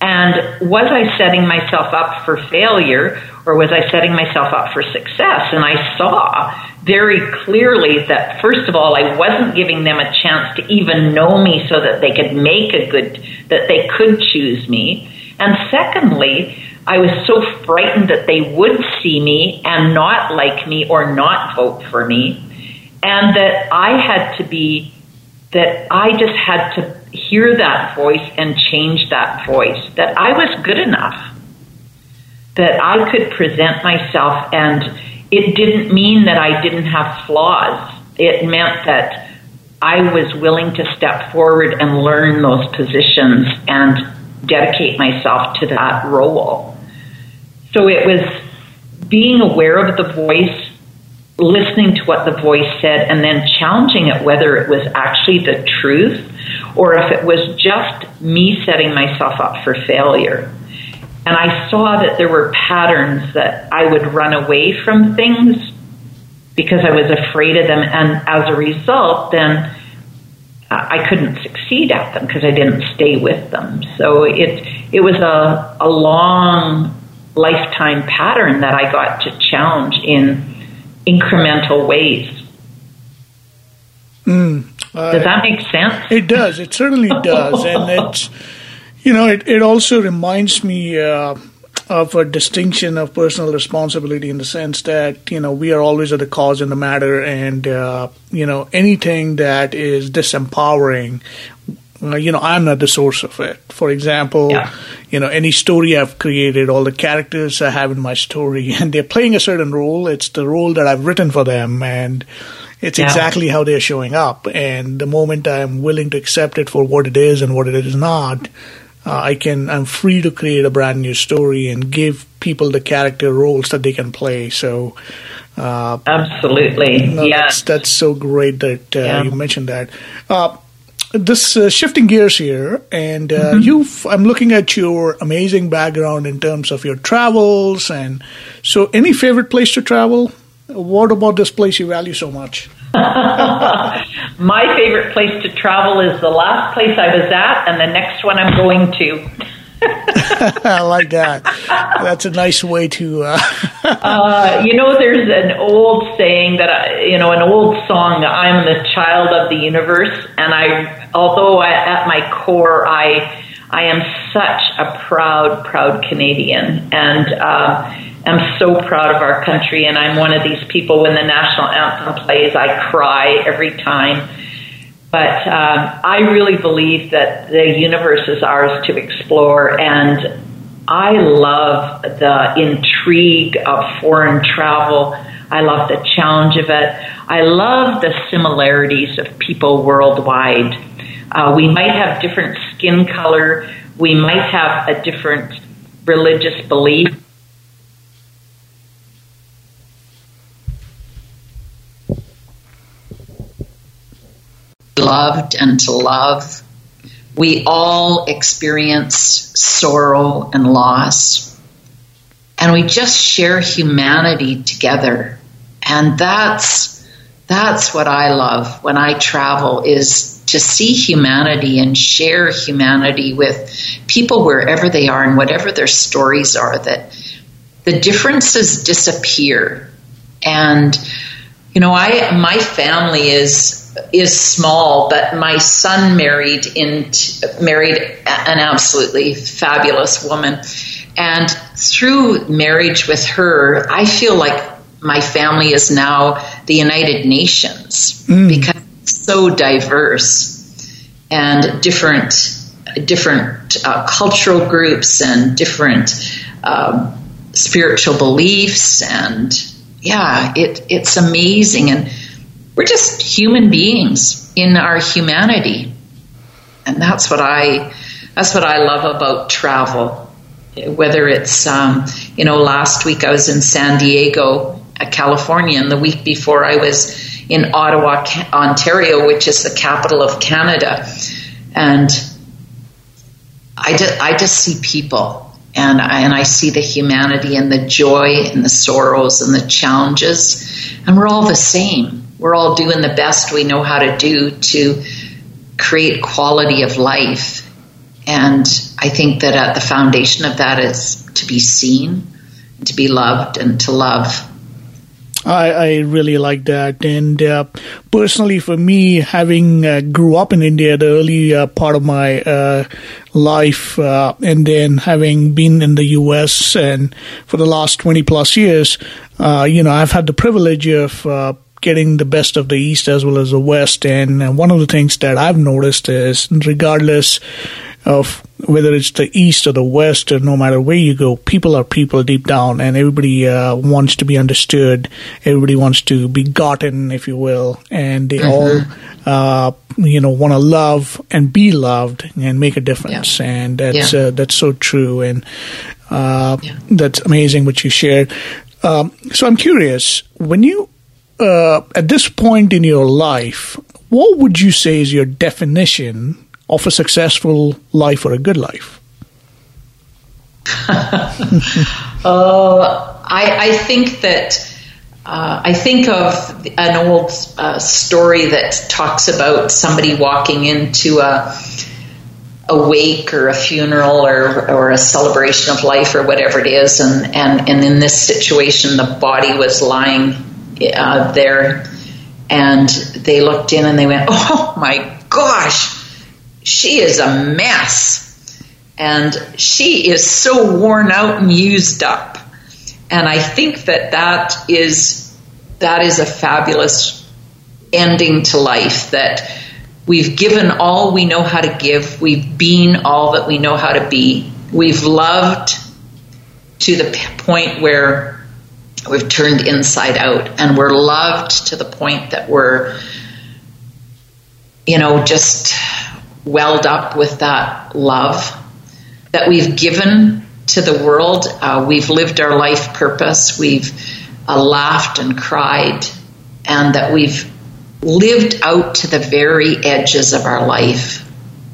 Speaker 3: And was I setting myself up for failure, or was I setting myself up for success? And I saw very clearly that first of all, I wasn't giving them a chance to even know me so that they could make a good, that they could choose me. And secondly, I was so frightened that they would see me and not like me or not vote for me. And that I had to be, that I just had to hear that voice and change that voice, that I was good enough, that I could present myself, and it didn't mean that I didn't have flaws. It meant that I was willing to step forward and learn those positions and dedicate myself to that role. So it was being aware of the voice, listening to what the voice said, and then challenging it whether it was actually the truth or if it was just me setting myself up for failure. And I saw that there were patterns that I would run away from things because I was afraid of them. And as a result, then I couldn't succeed at them because I didn't stay with them. So it, it was a, a long lifetime pattern that I got to challenge in incremental ways.
Speaker 2: Mm,
Speaker 3: uh, does that make sense?
Speaker 2: It does. It certainly does, and it's you know it, it also reminds me uh, of a distinction of personal responsibility in the sense that you know we are always at the cause in the matter, and uh, you know anything that is disempowering uh, you know i'm not the source of it for example yeah. you know any story i've created all the characters i have in my story and they're playing a certain role it's the role that i've written for them and it's yeah. exactly how they're showing up. And the moment I'm willing to accept it for what it is and what it is not, uh, I can I'm free to create a brand new story and give people the character roles that they can play. So
Speaker 3: uh, absolutely,
Speaker 2: no,
Speaker 3: yeah,
Speaker 2: that's, that's, so great that uh, yeah. you mentioned that. Uh, this uh, shifting gears here, and uh, mm-hmm. you I'm looking at your amazing background in terms of your travels, and so any favorite place to travel? What about this place you value so much?
Speaker 3: My favorite place to travel is the last place I was at and the next one I'm going to.
Speaker 2: I like that. That's a nice way to. Uh...
Speaker 3: uh, you know, there's an old saying that I, you know, an old song. I'm the child of the universe, and I, although I, at my core, I, I am such a proud, proud Canadian, and. Uh, am so proud of our country, and I'm one of these people when the national anthem plays, I cry every time. But um, I really believe that the universe is ours to explore, and I love the intrigue of foreign travel. I love the challenge of it. I love the similarities of people worldwide. Uh, we might have different skin color, we might have a different religious belief, loved and to love. We all experience sorrow and loss, and we just share humanity together. And that's that's what I love when I travel is to see humanity and share humanity with people wherever they are and whatever their stories are that the differences disappear and you know i my family is is small, but my son married in married an absolutely fabulous woman, and through marriage with her, I feel like my family is now the United Nations mm. because it's so diverse and different different uh, cultural groups and different um, spiritual beliefs and yeah it it's amazing and we're just human beings in our humanity. And that's what I that's what I love about travel. Whether it's um, you know, last week I was in San Diego, uh, California, and the week before I was in Ottawa, Ontario, which is the capital of Canada, and I just, I just see people and I, and I see the humanity and the joy and the sorrows and the challenges, and we're all the same we're all doing the best we know how to do to create quality of life. And I think that at the foundation of that is to be seen to be loved and to love.
Speaker 2: I, I really like that. And uh, personally, for me, having uh, grew up in India, the early uh, part of my uh, life, uh, and then having been in the U.S. and for the last twenty plus years, uh, you know, I've had the privilege of getting the best of the East as well as the West. And one of the things that I've noticed is, regardless of whether it's the east or the west or no matter where you go, people are people deep down, and everybody uh, wants to be understood. Everybody wants to be gotten, if you will, and they mm-hmm. all, uh, you know, want to love and be loved and make a difference. Yeah. And that's yeah. uh, that's so true, and uh, yeah. that's amazing what you shared. Um, so I'm curious when you uh, at this point in your life, what would you say is your definition of a successful life or a good life?
Speaker 3: oh, I, I, think that uh, I think of an old uh, story that talks about somebody walking into a a wake or a funeral or, or a celebration of life or whatever it is, and, and, and in this situation, the body was lying uh, there, and they looked in and they went, "Oh my gosh!" she is a mess. And she is so worn out and used up. And I think that that is, that is a fabulous ending to life that we've given all we know how to give. We've been all that we know how to be. We've loved to the point where we've turned inside out and we're loved to the point that we're, you know, just welled up with that love that we've given to the world. Uh, we've lived our life purpose. We've uh, laughed and cried, and that we've lived out to the very edges of our life.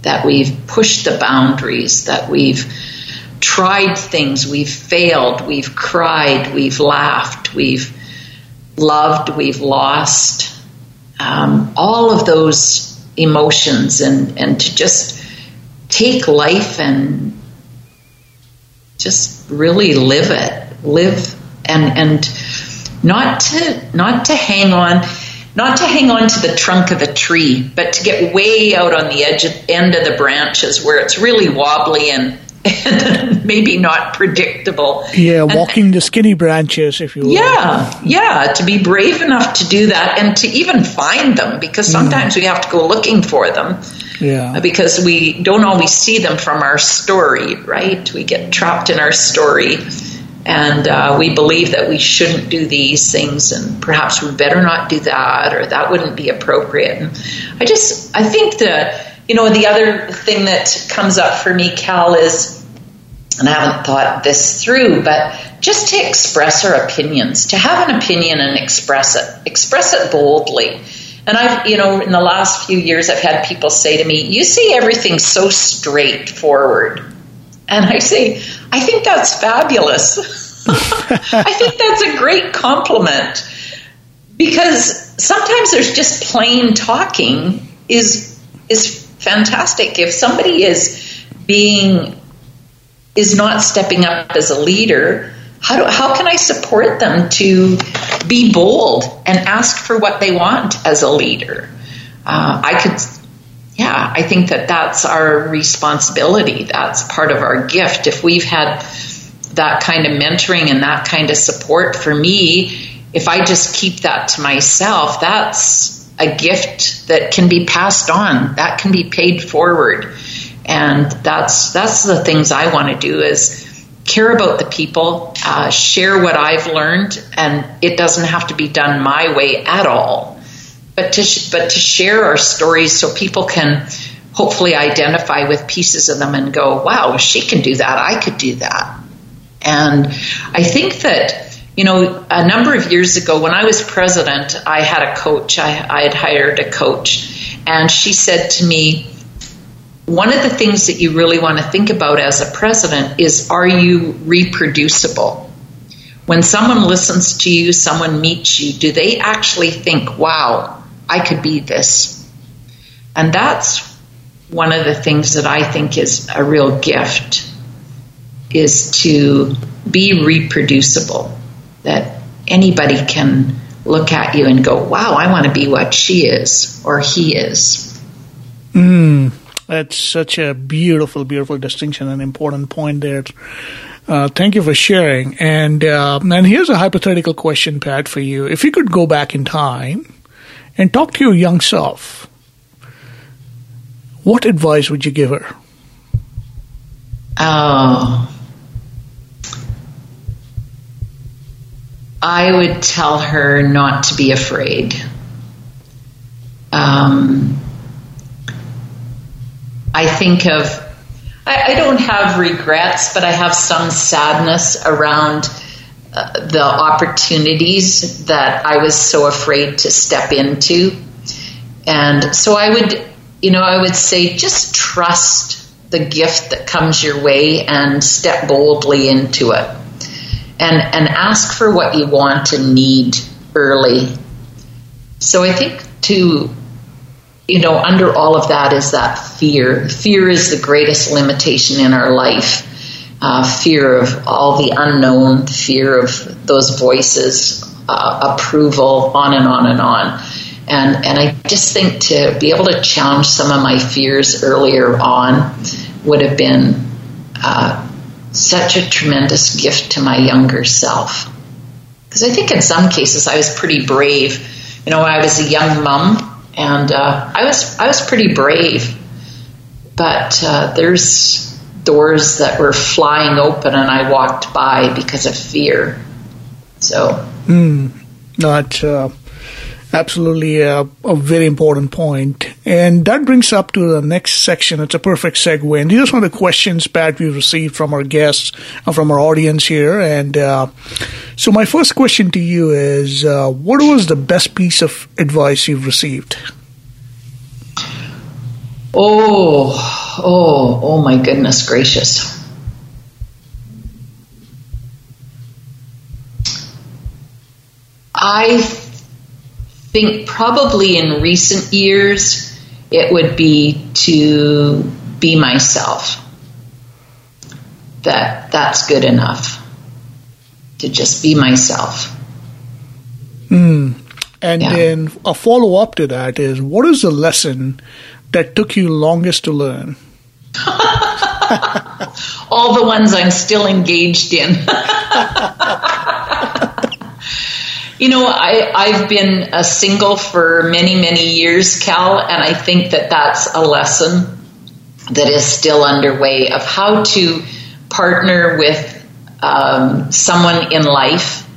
Speaker 3: That we've pushed the boundaries. That we've tried things. We've failed. We've cried. We've laughed. We've loved. We've lost. Um, all of those emotions and, and to just take life and just really live it, live and and not to not to hang on not to hang on to the trunk of a tree, but to get way out on the edge of, end of the branches where it's really wobbly and and maybe not predictable.
Speaker 2: Yeah, walking and, the skinny branches, if you will.
Speaker 3: Yeah, yeah, to be brave enough to do that and to even find them because sometimes mm. we have to go looking for them.
Speaker 2: Yeah.
Speaker 3: Because we don't always see them from our story, right? We get trapped in our story and uh, we believe that we shouldn't do these things and perhaps we better not do that or that wouldn't be appropriate. And I just, I think that. you know, the other thing that comes up for me, Cal, is and I haven't thought this through, but just to express our opinions, to have an opinion and express it, express it boldly. And I've, you know, in the last few years, I've had people say to me, You see everything so straightforward. And I say, I think that's fabulous. I think that's a great compliment because sometimes there's just plain talking is is fantastic. If somebody is being is not stepping up as a leader, how, do, how can I support them to be bold and ask for what they want as a leader? Uh, I could, yeah, I think that that's our responsibility. That's part of our gift. If we've had that kind of mentoring and that kind of support for me, if I just keep that to myself, that's a gift that can be passed on, that can be paid forward and that's that's the things I want to do is care about the people, uh, share what I've learned, and it doesn't have to be done my way at all, but to sh- but to share our stories so people can hopefully identify with pieces of them and go, wow, she can do that, I could do that, and I think that. You know, a number of years ago when I was president, I had a coach. I, I had hired a coach, and she said to me, one of the things that you really want to think about as a president is are you reproducible? When someone listens to you, someone meets you, do they actually think, wow, I could be this? And that's one of the things that I think is a real gift is to be reproducible, that anybody can look at you and go, wow, I want to be what she is or he is.
Speaker 2: Mm, that's such a beautiful, beautiful distinction and important point there. Uh, thank you for sharing. And uh, and here's a hypothetical question, Pat, for you. If you could go back in time and talk to your young self, what advice would you give her?
Speaker 3: Oh. I would tell her not to be afraid. Um, I think of, I, I, don't have regrets, but I have some sadness around uh, the opportunities that I was so afraid to step into. And so I would, you know, I would say just trust the gift that comes your way and step boldly into it and and ask for what you want and need early. So I think to you know under all of that is that fear. Fear is the greatest limitation in our life. Uh, fear of all the unknown, fear of those voices, uh, approval, on and on and on. And and I just think to be able to challenge some of my fears earlier on would have been uh, such a tremendous gift to my younger self. Because I think in some cases I was pretty brave. You know, I was a young mom, and uh, I was I was pretty brave. But uh, there's doors that were flying open, and I walked by because of fear. So,
Speaker 2: mm, not. Uh absolutely a, a, very important point. And that brings up to the next section. It's a perfect segue. And these are some of the questions, Pat, we've received from our guests, uh, from our audience here. And uh, so, my first question to you is uh, what was the best piece of advice you've received?
Speaker 3: Oh, oh, oh, my goodness gracious. I think probably in recent years it would be to be myself. That that's good enough. To just be myself.
Speaker 2: Mm. And yeah. then a follow up to that is what is the lesson that took you longest to learn?
Speaker 3: All the ones I'm still engaged in. You know, I, I've been a single for many, many years, Cal, and I think that that's a lesson that is still underway of how to partner with um, someone in life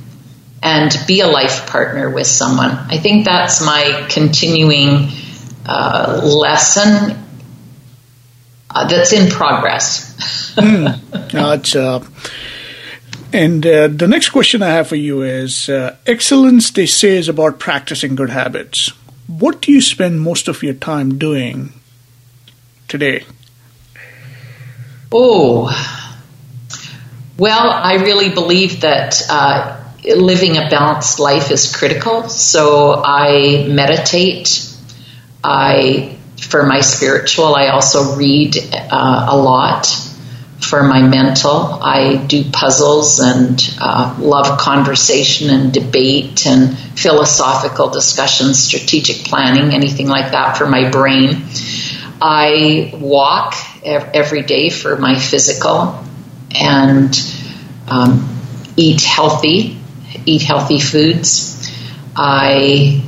Speaker 3: and be a life partner with someone. I think that's my continuing uh, lesson uh, that's in progress.
Speaker 2: mm. uh, and uh, the next question I have for you is uh, excellence, they say, is about practicing good habits. What do you spend most of your time doing today?
Speaker 3: Oh, well, I really believe that uh, living a balanced life is critical. So I meditate. I, for my spiritual, I also read uh, a lot for my mental. I do puzzles and uh, love conversation and debate and philosophical discussions, strategic planning, anything like that for my brain. I walk every day for my physical and um, eat healthy, eat healthy foods. I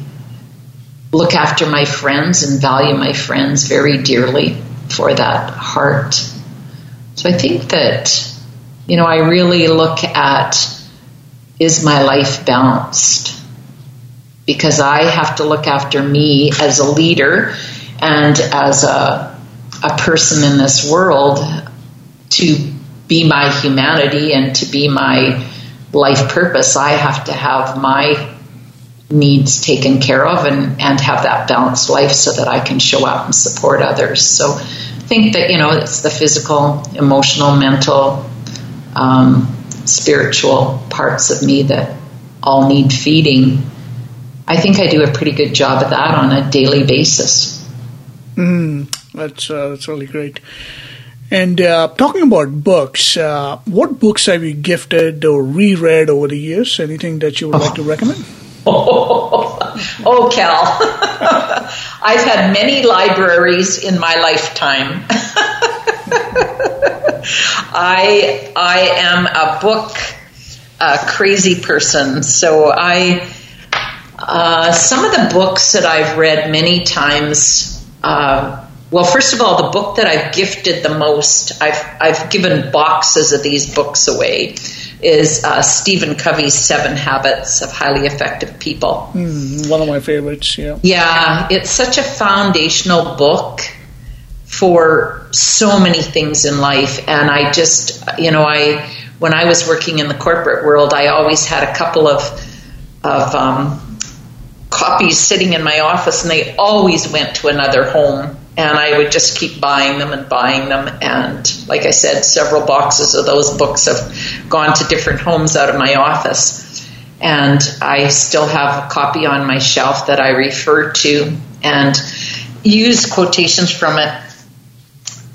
Speaker 3: look after my friends and value my friends very dearly for that heart so I think that, you know, I really look at is my life balanced? Because I have to look after me as a leader and as a, a person in this world to be my humanity and to be my life purpose. I have to have my needs taken care of and, and have that balanced life so that I can show up and support others. So think that you know it's the physical, emotional, mental, um, spiritual parts of me that all need feeding. I think I do a pretty good job of that on a daily basis.
Speaker 2: Mm, that's uh, that's really great. And uh, talking about books, uh, what books have you gifted or reread over the years? Anything that you would like to recommend?
Speaker 3: Oh, oh Cal. I've had many libraries in my lifetime. I I am a book uh, crazy person, so I uh, some of the books that I've read many times. Uh, well, first of all, the book that I've gifted the most, I've I've given boxes of these books away, is uh, Stephen Covey's Seven Habits of Highly Effective People.
Speaker 2: Mm, one of my favorites. Yeah.
Speaker 3: Yeah, it's such a foundational book for so many things in life, and I just, you know, I when I was working in the corporate world, I always had a couple of of um, copies sitting in my office, and they always went to another home. And I would just keep buying them and buying them. And like I said, several boxes of those books have gone to different homes out of my office. And I still have a copy on my shelf that I refer to and use quotations from it.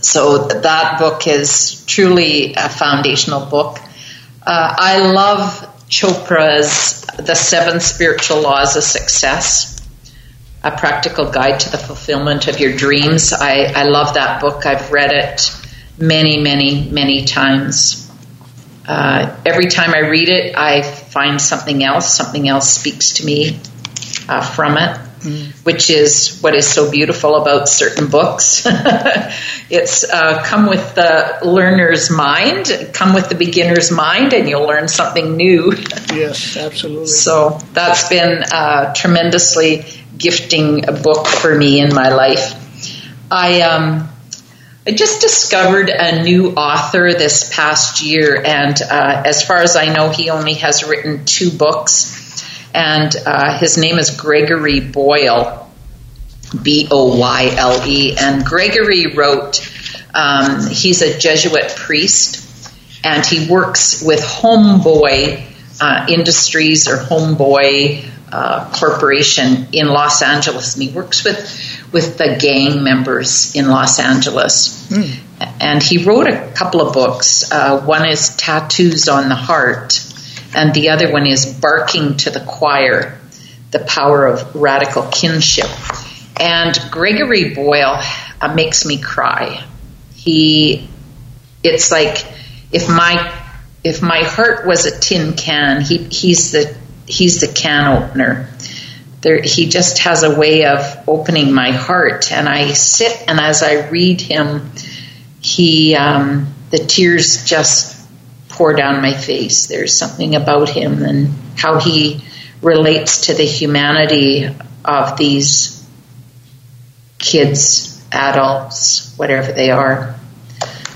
Speaker 3: So that book is truly a foundational book. Uh, I love Chopra's The Seven Spiritual Laws of Success, a practical guide to the fulfillment of your dreams. I, I love that book. I've read it many, many, many times. Uh, every time I read it, I find something else. Something else speaks to me uh, from it, mm. which is what is so beautiful about certain books. it's uh, come with the learner's mind, come with the beginner's mind, and you'll learn something new.
Speaker 2: yes, absolutely.
Speaker 3: So that's been a tremendously gifting a book for me in my life. I um, I just discovered a new author this past year, and uh, as far as I know, he only has written two books, and uh, his name is Gregory Boyle, B O Y L E, and Gregory wrote. Um, he's a Jesuit priest, and he works with Homeboy uh, Industries or Homeboy uh, Corporation in Los Angeles, and he works with with the gang members in Los Angeles. Mm. And he wrote a couple of books. Uh, one is Tattoos on the Heart, and the other one is Barking to the Choir The Power of Radical Kinship. And Gregory Boyle uh, makes me cry. He, it's like if my if my heart was a tin can, he, he's the he's the can opener there, he just has a way of opening my heart. And I sit, and as I read him, he um, the tears just pour down my face. There's something about him and how he relates to the humanity of these kids, adults, whatever they are.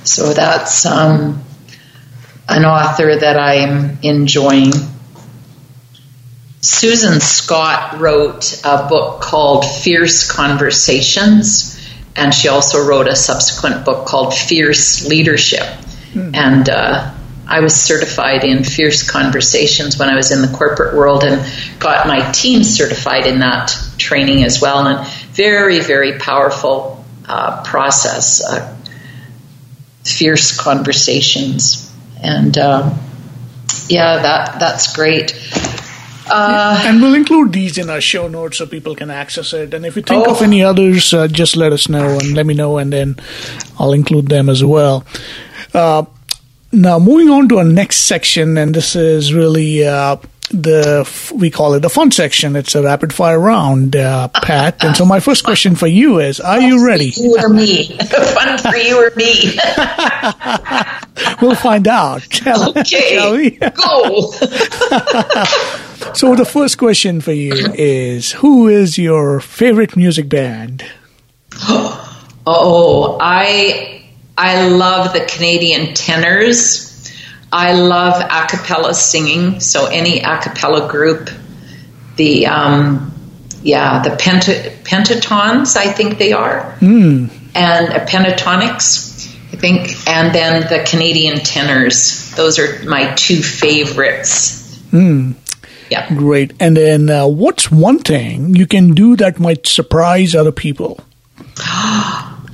Speaker 3: So that's um, an author that I'm enjoying. Susan Scott wrote a book called Fierce Conversations, and she also wrote a subsequent book called Fierce Leadership. Mm. And uh, I was certified in Fierce Conversations when I was in the corporate world and got my team certified in that training as well. And very, very powerful uh, process, uh, Fierce Conversations. And uh, yeah, that that's great.
Speaker 2: Uh, and we'll include these in our show notes so people can access it. And if you think oh. of any others, uh, just let us know and let me know, and then I'll include them as well. Uh, now, moving on to our next section, and this is really uh, the we call it the fun section. It's a rapid fire round, uh, Pat. And so, my first question for you is: Are you ready?
Speaker 3: You or me? fun for you or me?
Speaker 2: we'll find out.
Speaker 3: Okay, shall we? Go.
Speaker 2: so, the first question for you is: Who is your favorite music band?
Speaker 3: Oh, I I love the Canadian Tenors. I love a cappella singing, so any a cappella group, the um, yeah, the penta- pentatons, I think they are,
Speaker 2: mm.
Speaker 3: and uh, Pentatonix, I think, and then the Canadian tenors. Those are my two favorites.
Speaker 2: Mm.
Speaker 3: Yeah,
Speaker 2: great. And then, uh, what's one thing you can do that might surprise other people?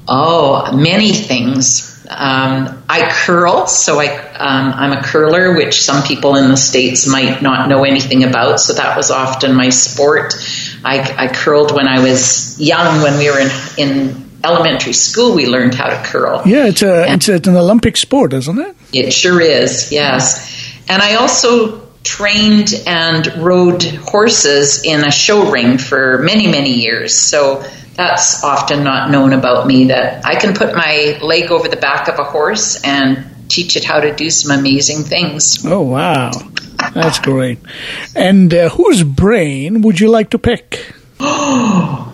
Speaker 3: oh, many things Um, I curl, so I um, I'm a curler, which some people in the states might not know anything about. So that was often my sport. I, I curled when I was young. When we were in in elementary school, we learned how to curl.
Speaker 2: Yeah, it's a and it's, an Olympic sport, isn't it?
Speaker 3: It sure is. Yes, and I also trained and rode horses in a show ring for many many years. So that's often not known about me that I can put my leg over the back of a horse and teach it how to do some amazing things.
Speaker 2: Oh, wow. That's great. And uh, whose brain would you like to pick?
Speaker 3: oh,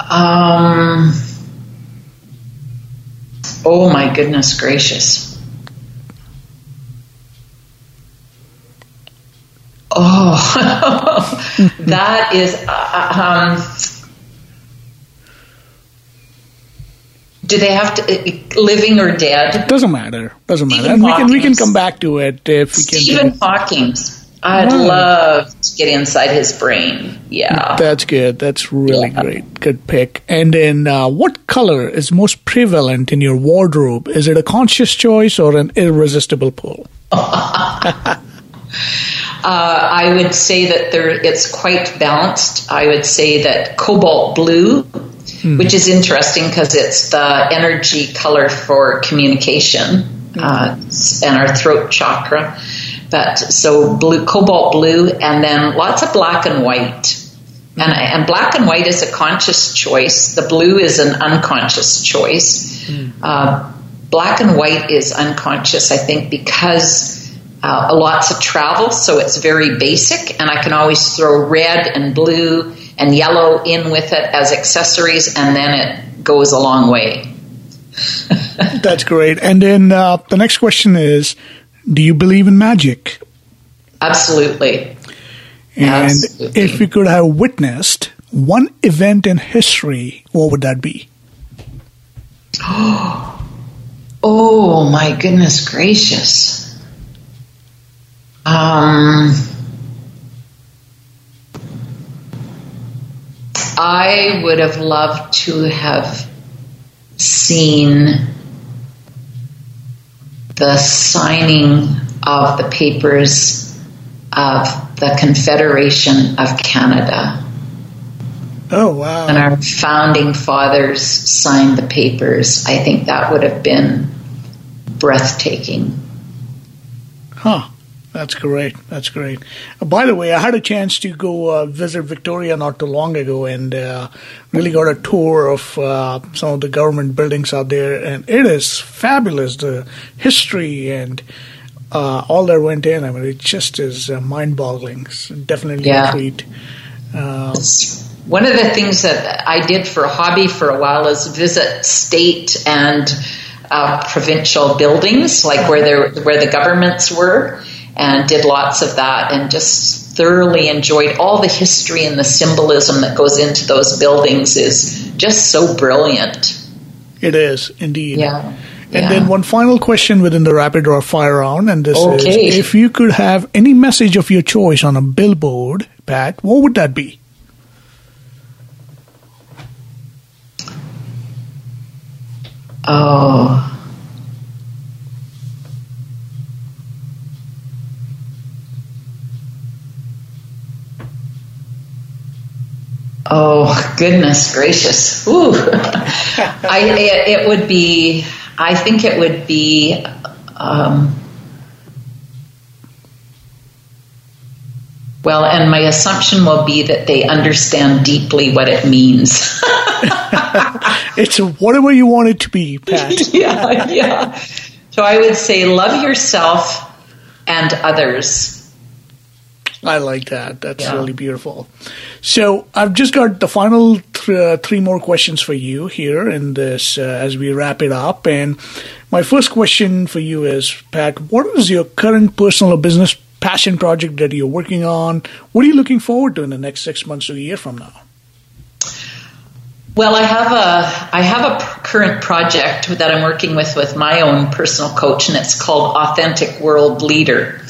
Speaker 3: um, oh my goodness gracious. Oh, that is. Uh, um, do they have to uh, living or dead?
Speaker 2: Doesn't matter. Doesn't matter. and we can we can come back to it if we
Speaker 3: can. Stephen Hawking. I'd wow. love to get inside his brain. Yeah,
Speaker 2: that's good. That's really yeah. great. Good pick. And then, uh, what color is most prevalent in your wardrobe? Is it a conscious choice or an irresistible pull?
Speaker 3: Uh, I would say that there it's quite balanced. I would say that cobalt blue, mm. which is interesting because it's the energy color for communication uh, and our throat chakra. But so blue, cobalt blue, and then lots of black and white. And, and black and white is a conscious choice. The blue is an unconscious choice. Mm. Uh, black and white is unconscious, I think, because uh, lots of travel, so it's very basic, and I can always throw red and blue and yellow in with it as accessories, and then it goes a long way.
Speaker 2: That's great. And then uh, the next question is Do you believe in magic?
Speaker 3: Absolutely.
Speaker 2: And Absolutely. if you could have witnessed one event in history, what would that be?
Speaker 3: Oh, my goodness gracious. Um, I would have loved to have seen the signing of the papers of the Confederation of Canada.
Speaker 2: Oh, wow.
Speaker 3: And our founding fathers signed the papers. I think that would have been breathtaking.
Speaker 2: Huh. That's great. That's great. Uh, by the way, I had a chance to go uh, visit Victoria not too long ago and uh, really got a tour of uh, some of the government buildings out there, and it is fabulous. The history and uh, all that went in. I mean, it just is uh, mind-boggling. definitely yeah. a treat.
Speaker 3: One of the things that I did for a hobby for a while is visit state and provincial buildings, like where where the governments were and did lots of that and just thoroughly enjoyed all the history and the symbolism that goes into those buildings is just so brilliant.
Speaker 2: It is indeed.
Speaker 3: Yeah.
Speaker 2: And yeah. then one final question within the rapid or fire round, and this okay. is: If you could have any message of your choice on a billboard, Pat, what would that be?
Speaker 3: Oh. Oh goodness gracious! Ooh, I it, it, would be. I think it would be. Um, well, and my assumption will be that they understand deeply what it means.
Speaker 2: it's whatever you want it to be, Pat.
Speaker 3: yeah, yeah. So I would say, love yourself and others
Speaker 2: I like that. That's yeah. really beautiful. So I've just got the final th- uh, three more questions for you here in this uh, as we wrap it up. And my first question for you is, Pat, what is your current personal or business passion project that you're working on? What are you looking forward to in the next six months or a year from now?
Speaker 3: Well, I have a I have a current project that I'm working with with my own personal coach, and it's called Authentic World Leader.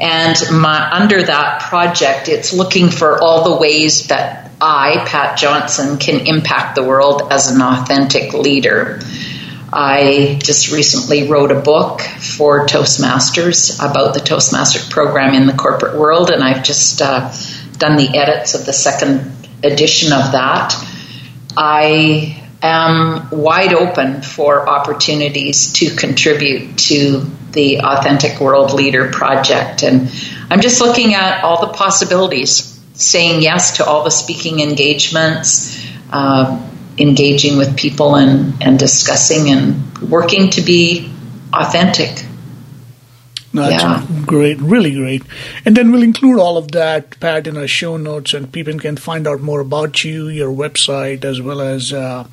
Speaker 3: And my, under that project, it's looking for all the ways that I, Pat Johnson, can impact the world as an authentic leader. I just recently wrote a book for Toastmasters about the Toastmaster program in the corporate world, and I've just uh, done the edits of the second edition of that. I am wide open for opportunities to contribute to the Authentic World Leader Project, and I'm just looking at all the possibilities, saying yes to all the speaking engagements. Uh, engaging with people and, and discussing and working to be authentic.
Speaker 2: That's yeah. great, really great. And then we'll include all of that, Pat, in our show notes, and people can find out more about you, your website, as well as uh,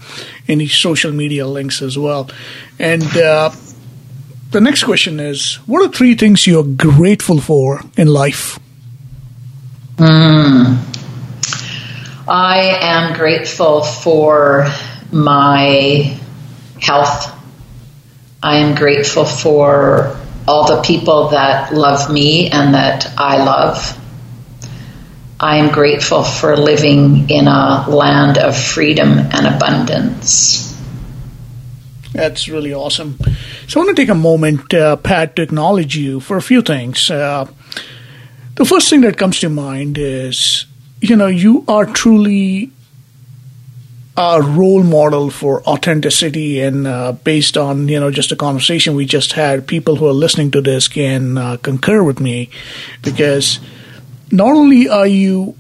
Speaker 2: any social media links as well. And uh, the next question is What are three things you're grateful for in life?
Speaker 3: Mm. I am grateful for my health. I am grateful for all the people that love me and that I love. I am grateful for living in a land of freedom and abundance.
Speaker 2: That's really awesome. So I want to take a moment, uh, Pat, to acknowledge you for a few things. Uh, the first thing that comes to mind is you know, you are truly a role model for authenticity and uh, based on you know just a conversation we just had people who are listening to this can uh, concur with me because not only are you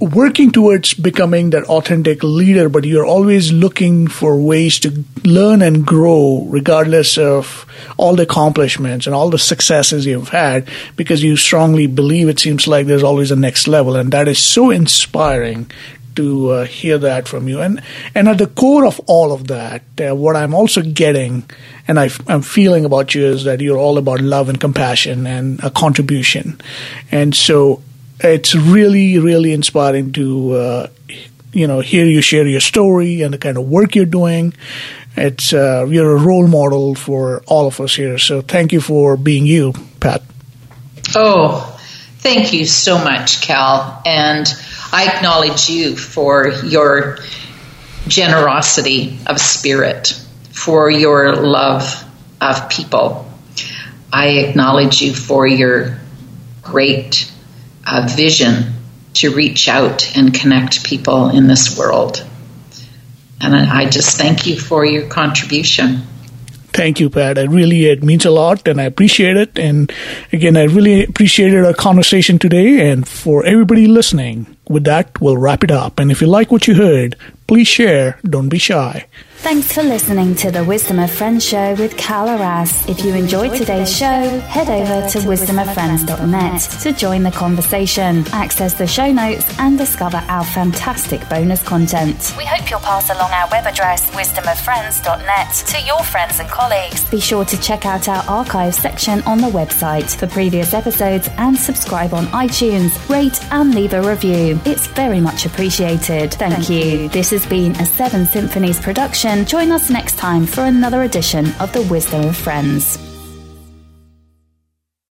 Speaker 2: working towards becoming that authentic leader, but you're always looking for ways to learn and grow regardless of all the accomplishments and all the successes you've had because you strongly believe it seems like there's always a next level. And that is so inspiring to uh, hear that from you. And, and at the core of all of that, uh, what I'm also getting and I, am feeling about you is that you're all about love and compassion and a contribution. And so it's really, really inspiring to, uh, you know, hear you share your story and the kind of work you're doing. It's uh, you're a role model for all of us here. So thank you for being you, Pat.
Speaker 3: Oh, thank you so much, Cal, and I acknowledge you for your generosity of spirit, for your love of people. I acknowledge you for your great a vision to reach out and connect people in this world. And I just thank you for your contribution.
Speaker 2: Thank you, Pat. I really, it means a lot and I appreciate it. And again, I really appreciated our conversation today. And for everybody listening, with that, we'll wrap it up. And if you like what you heard, please share. Don't be shy.
Speaker 1: Thanks for listening to the Wisdom of Friends show with Cal Arras. If you enjoyed today's show, head over to wisdomoffriends.net to join the conversation, access the show notes, and discover our fantastic bonus content. We hope you'll pass along our web address, wisdomoffriends.net, to your friends and colleagues. Be sure to check out our archive section on the website for previous episodes and subscribe on iTunes, rate, and leave a review. It's very much appreciated. Thank, Thank you. you. This has been a Seven Symphonies production Join us next time for another edition of the Wisdom of Friends.